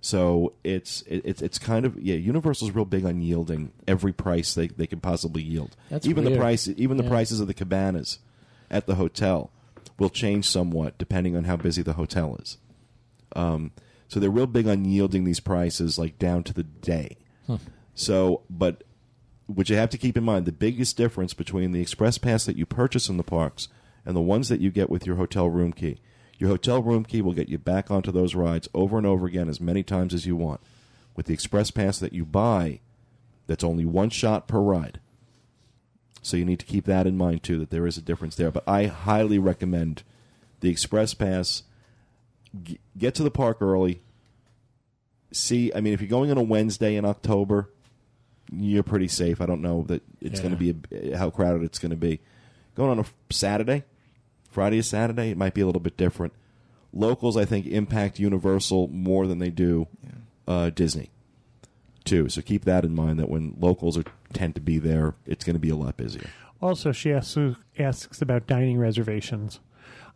So it's it's it's kind of yeah. Universal's real big on yielding every price they, they can possibly yield. That's even the price even the Yeah. prices of the cabanas at the hotel will change somewhat depending on how busy the hotel is. Um, so they're real big on yielding these prices like down to the day. So, but what you have to keep in mind the biggest difference between the express pass that you purchase in the parks and the ones that you get with your hotel room key. Your hotel room key will get you back onto those rides over and over again as many times as you want. With the express pass that you buy, that's only one shot per ride. So you need to keep that in mind too, that there is a difference there. But I highly recommend the Express Pass. G- get to the park early. See, I mean, if you're going on a Wednesday in October, you're pretty safe. I don't know that it's Yeah. going to be a, how crowded it's going to be. Going on a Saturday, Friday is Saturday, it might be a little bit different. Locals, I think, impact Universal more than they do uh, Disney, too. So keep that in mind that when locals are tend to be there, it's going to be a lot busier. Also, she asks, asks about dining reservations.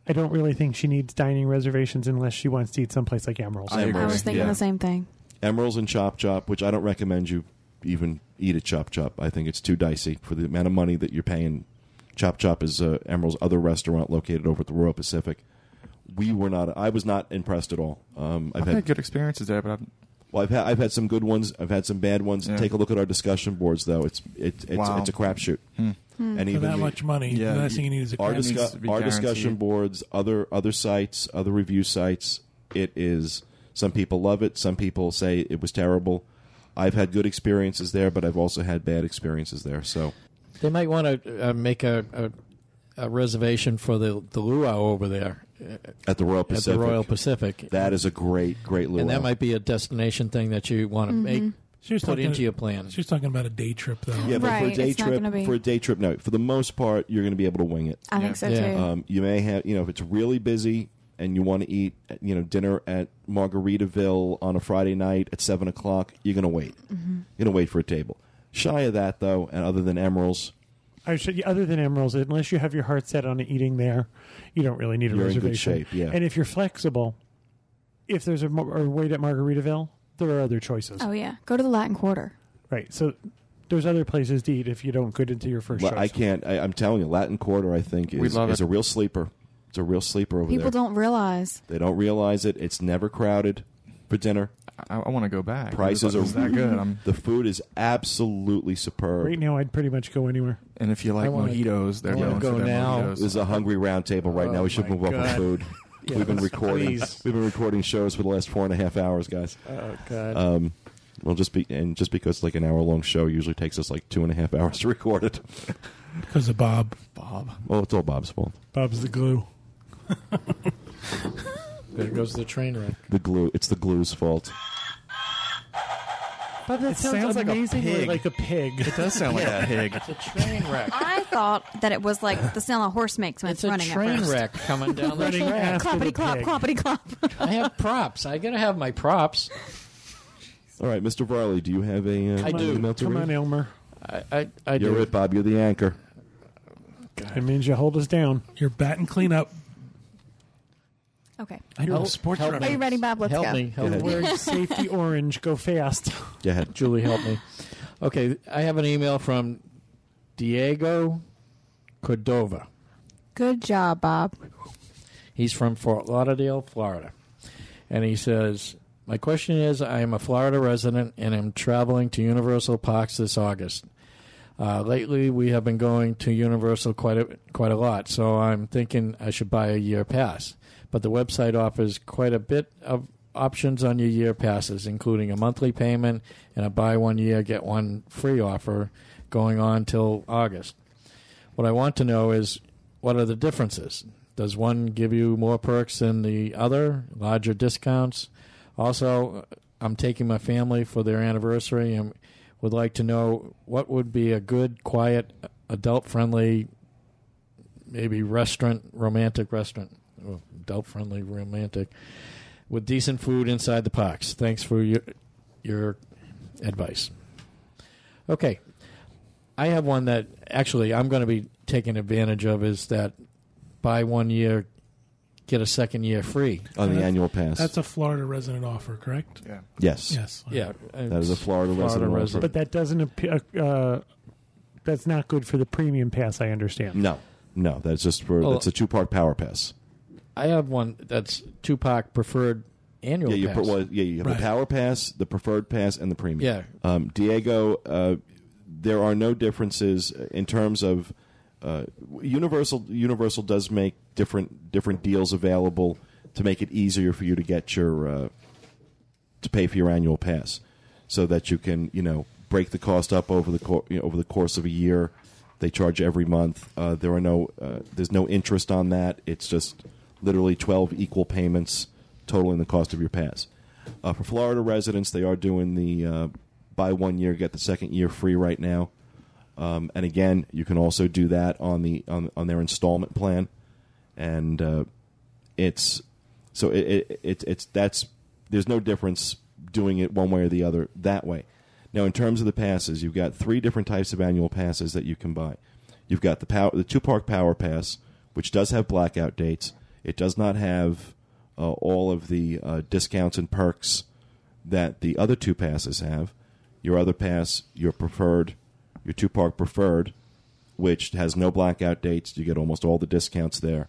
I don't really think she needs dining reservations unless she wants to eat someplace like Emeril's. I I was thinking Yeah. the same thing. Emeril's and Tchoup Chop, which I don't recommend you even eat at Tchoup Chop. I think it's too dicey for the amount of money that you're paying. Tchoup Chop is uh, Emeril's other restaurant located over at the Royal Pacific. We were not. I was not impressed at all. Um, I've I've had had good experiences there, but I've, well, I've had I've had some good ones. I've had some bad ones. Yeah. Take a look at our discussion boards, though. It's it's it's, Wow. it's a crapshoot. And For even that the- much money, Yeah, the last thing you need is a our, discu- discu- needs to be our discussion boards, other other sites, other review sites. It is. Some people love it. Some people say it was terrible. I've had good experiences there, but I've also had bad experiences there. So They might want to uh, make a, a, a reservation for the the luau over there at the Royal Pacific. at Pacific, the Royal Pacific. that is a great great luau. and that might be a destination thing that you want to make She was put talking- into your plan. She was talking about a day trip, though. yeah, but for a day it's trip, be- for a day trip, no. For the most part, you're going to be able to wing it. I Yeah. think so Yeah. too. Um, you may have, you know, if it's really busy and you want to eat, you know, dinner at Margaritaville on a Friday night at seven o'clock, you're going to wait. Mm-hmm. You're going to wait for a table. Shy of that, though, and other than Emeril's, I should, other than Emeril's, unless you have your heart set on eating there, you don't really need a You're in good shape, yeah. And if you're flexible, if there's a, mo- a wait at Margaritaville, there are other choices. oh yeah, go to the Latin Quarter. Right. So there's other places to eat if you don't get into your first La- choice. I can't. I, I'm telling you, Latin Quarter, I think, is, love is a real sleeper. It's a real sleeper over People there. People don't realize. They don't realize it. It's never crowded for dinner. I, I want to go back. Prices It was- it are that good. I'm, The food is absolutely superb. Right now, I'd pretty much go anywhere. and if you like I wanna- mojitos, they're I wanna known go for their now. mojitos. This is a hungry round table right Oh, now. We should my move up God. food. Yes, we've been recording. please. We've been recording shows for the last four and a half hours, guys. Oh God! Um, well, just be and just because like an hour long show usually takes us like two and a half hours to record it. Because of Bob. Bob. Well, it's all Bob's fault. Bob's the glue. there goes the train wreck. The glue. It's the glue's fault. But that It sounds like a amazingly pig. like a pig. It does sound like a pig. It's a train wreck. I thought that it was like the sound a horse makes when it's it's, a running train at first. wreck coming down the Running track. after Cloppity the clop, pig. cloppity clop. I have props. I gotta have my props. All right, Mr. Varley, do you have a uh, I do. email to Come read? on, Elmer. I I, I You're do. it, Bob. You're the anchor. It means you hold us down. You're batting cleanup. Okay. I know Help- sports help writing. Are you ready, Bob? Let's help go. me, help me. ahead. Wearing safety orange. Go fast. Go ahead. Julie, help me. Okay, I have an email from Diego Cordova. Good job, Bob. He's from Fort Lauderdale, Florida. And he says, My question is I am a Florida resident and am traveling to Universal Parks this August. Uh, lately, we have been going to Universal quite a, quite a lot, so I'm thinking I should buy a year pass. But the website offers quite a bit of options on your year passes, including a monthly payment and a buy one year, get one free offer going on till August. What I want to know is what are the differences? Does one give you more perks than the other, larger discounts? Also, I'm taking my family for their anniversary and would like to know what would be a good, quiet, adult friendly, maybe restaurant, romantic restaurant, oh. Adult friendly, romantic, with decent food inside the parks. Thanks for your, your advice. Okay. I have one that actually I'm going to be taking advantage of is that buy one year, get a second year free. On the annual pass. That's a Florida resident offer, correct? Yeah. yes. Yes. Yeah, That is a Florida, resident. offer. But that doesn't appear. Uh, that's not good for the premium pass. I understand. No, no. That's just for Well- that's a two part power pass. I have one that's two park preferred annual Yeah, you pass. put, well, yeah, you have Right. the power pass, the preferred pass, and the premium. Yeah. Um, Diego, uh, there are no differences in terms of uh, Universal. Universal does make different different deals available to make it easier for you to get your uh, to pay for your annual pass, so that you can you know break the cost up over the co- you know, over the course of a year They charge every month. Uh, there are no uh, there's no interest on that. It's just literally twelve equal payments totaling the cost of your pass. Uh, for Florida residents, they are doing the uh, buy one year get the second year free right now. Um, and again, you can also do that on the on, on their installment plan, and uh, it's so it, it, it it's that's there's no difference doing it one way or the other that way. Now, in terms of the passes, you've got three different types of annual passes that you can buy. You've got the power, the two park power pass, which does have blackout dates. It does not have uh, all of the uh, discounts and perks that the other two passes have. Your other pass, your preferred, your two park preferred, which has no blackout dates. You get almost all the discounts there.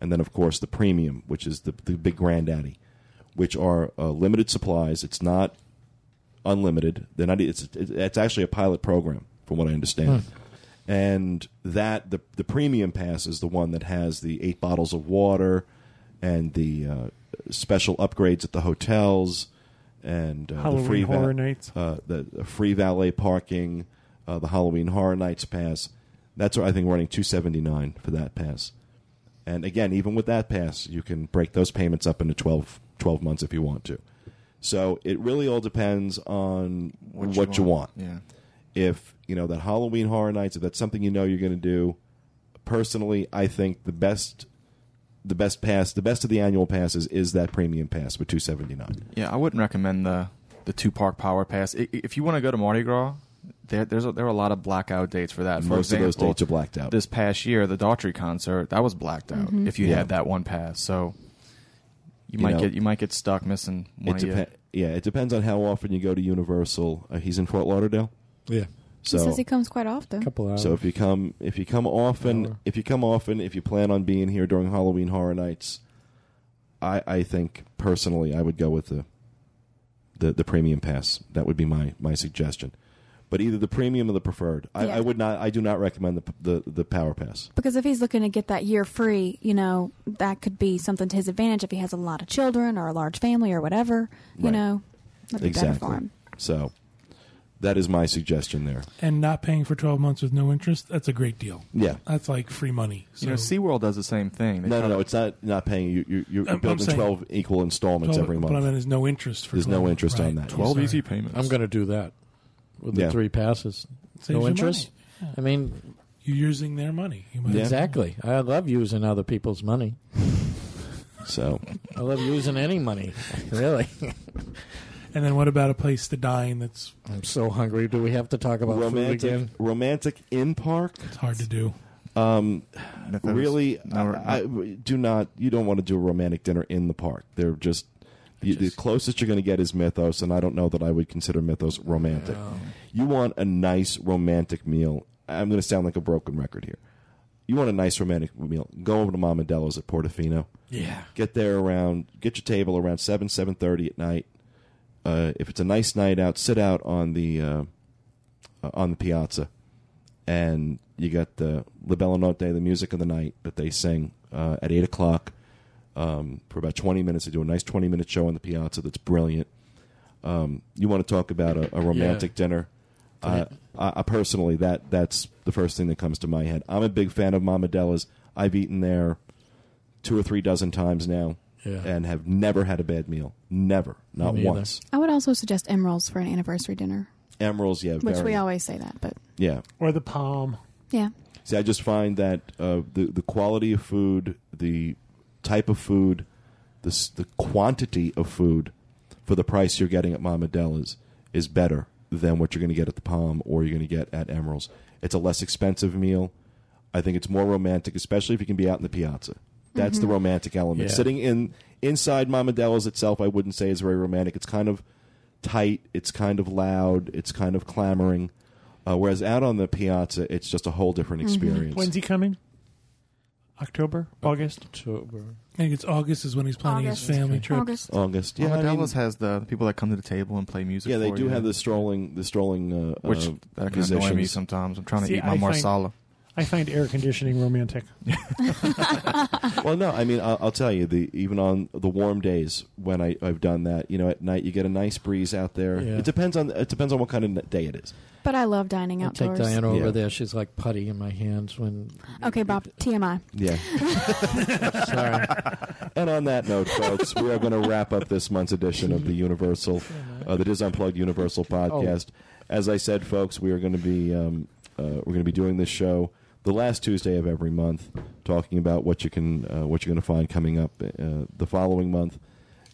And then, of course, the premium, which is the, the big granddaddy, which are uh, limited supplies. It's not unlimited. They're not. It's it's actually a pilot program, from what I understand. And that the the premium pass is the one that has the eight bottles of water and the uh, special upgrades at the hotels and uh, the Halloween free va- Horror Nights. uh, the, the free valet parking, uh, the Halloween Horror Nights pass. That's what I think running two seventy nine for that pass. And again, even with that pass, you can break those payments up into 12, 12 months if you want to. So it really all depends on what, you, want. Yeah. If you know that Halloween Horror Nights, if that's something you know you're going to do, personally, I think the best, the best pass, the best of the annual passes is that premium pass with two seventy nine. Yeah, I wouldn't recommend the the two park power pass. I- If you want to go to Mardi Gras, there there's a, there are a lot of blackout dates for that. For Most of those dates are blacked out. This past year, the Daughtry concert that was blacked out. If you Yeah. had that one pass, so you, You might know, get you might get stuck missing one It of your. yeah, it depends on how often you go to Universal. Uh, he's in Fort Lauderdale, Yeah, so he says he comes quite often. couple hours. So if you come, if you come often, Hour. if you come often, if you plan on being here during Halloween Horror Nights, I, I think personally I would go with the, the the premium pass. That would be my my suggestion. But either the premium or the preferred. I, Yeah. I would not. I do not recommend the the, the power pass. Because if he's looking to get that year free, you know, that could be something to his advantage if he has a lot of children or a large family or whatever. You Right. know, that'd be better Exactly. for him. So that is my suggestion there. And not paying for 12 months with no interest, that's a great deal. Yeah. That's like free money. So you know, SeaWorld does the same thing. They No, no, no. It's not not paying you. you you're I'm- I'm building saying- twelve equal installments 12 every month. But I mean, there's no interest for There's 12 no months, interest on that. twelve Sorry. easy payments. I'm going to do that with Yeah. the three passes. Saves no interest. money. I mean, You're using their money. You might Yeah. exactly. I love using other people's money. So I love using any money. Really, And then what about a place to dine that's I'm so hungry. Do we have to talk about food romantic, again? romantic in park. it's hard to do? Um, If really, no, I, I- do not. You don't want to do a romantic dinner in the park. They're just the, the closest you're going to get is Mythos, and I don't know that I would consider Mythos romantic. You want a nice romantic meal. I'm going to sound like a broken record here. You want a nice romantic meal? Go over to Mama Della's at Portofino. Yeah. Get there around. Get your table around seven seven thirty at night. Uh, if it's a nice night out, sit out on the uh, uh, on the piazza, and you got the La Bella Notte, the music of the night that they sing uh, at eight o'clock um, for about twenty minutes. They do a nice twenty minute show on the piazza that's brilliant. Um, you want to talk about a, a romantic dinner? Uh, I, I personally, that that's the first thing that comes to my head. I'm a big fan of Mama Della's. I've eaten there two or three dozen times now, Yeah. and have never had a bad meal. Never, not Me either. once. I would also suggest Emeril's for an anniversary dinner, Emeril's, yeah, which very, we always say that, but yeah. or the palm. yeah. See, I just find that uh, the the quality of food, the type of food, the s- the quantity of food for the price you're getting at Mama Della's is better than what you're going to get at the Palm or you're going to get at Emeril's. It's a less expensive meal. I think it's more romantic, especially if you can be out in the piazza. That's the romantic element. Yeah. Sitting in inside Mama Della's itself, I wouldn't say is very romantic. It's kind of tight. It's kind of loud. It's kind of clamoring. Uh, whereas out on the piazza, it's just a whole different experience. When's he coming? October, August. October. I think it's August is when he's planning August. his family trip. August. August. Yeah, Yeah, I mean, has the, the people that come to the table and play music. yeah, they for do you, have the strolling, the strolling, uh, which uh, that can annoy me sometimes. I'm trying to eat my I find- marsala. I find air conditioning romantic. well, no, I mean, I'll, I'll tell you, the even on the warm days when I, I've done that, you know, at night you get a nice breeze out there. Yeah. It depends on it depends on what kind of day it is. But I love dining I take outdoors. Diana over Yeah. there. She's like putty in my hands when. Okay, Bob. TMI. Yeah. Sorry. And on that note, folks, we are going to wrap up this month's edition of the Universal, uh, the DIS Unplugged Universal podcast. As I said, folks, we are going to be um, uh, we're going to be doing this show the last Tuesday of every month, talking about what you can uh, what you're going to find coming up uh, the following month,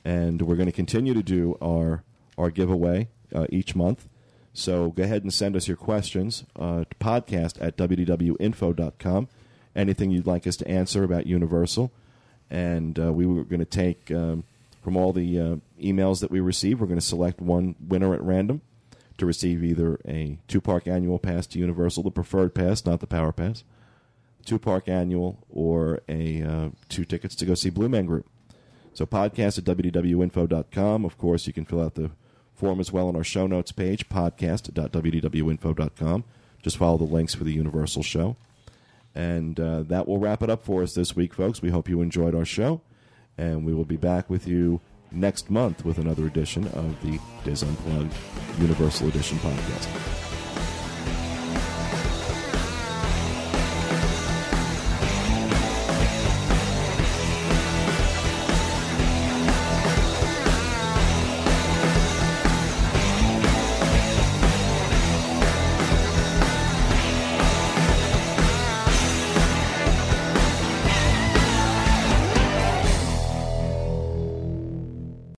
and we're going to continue to do our our giveaway uh, each month. So go ahead and send us your questions uh, to podcast at wdwinfo.com. Anything you'd like us to answer about Universal. And uh, we were going to take um, from all the uh, emails that we receive, we're going to select one winner at random to receive either a two park annual pass to Universal, the preferred pass, not the power pass, two park annual, or a uh, two tickets to go see Blue Man Group. So podcast at wdwinfo.com. Of course, you can fill out the form as well on our show notes page, podcast.wdwinfo.com. Just follow the links for the Universal show. And uh, that will wrap it up for us this week, folks. We hope you enjoyed our show. And we will be back with you next month with another edition of the DIS Unplugged Universal Edition podcast.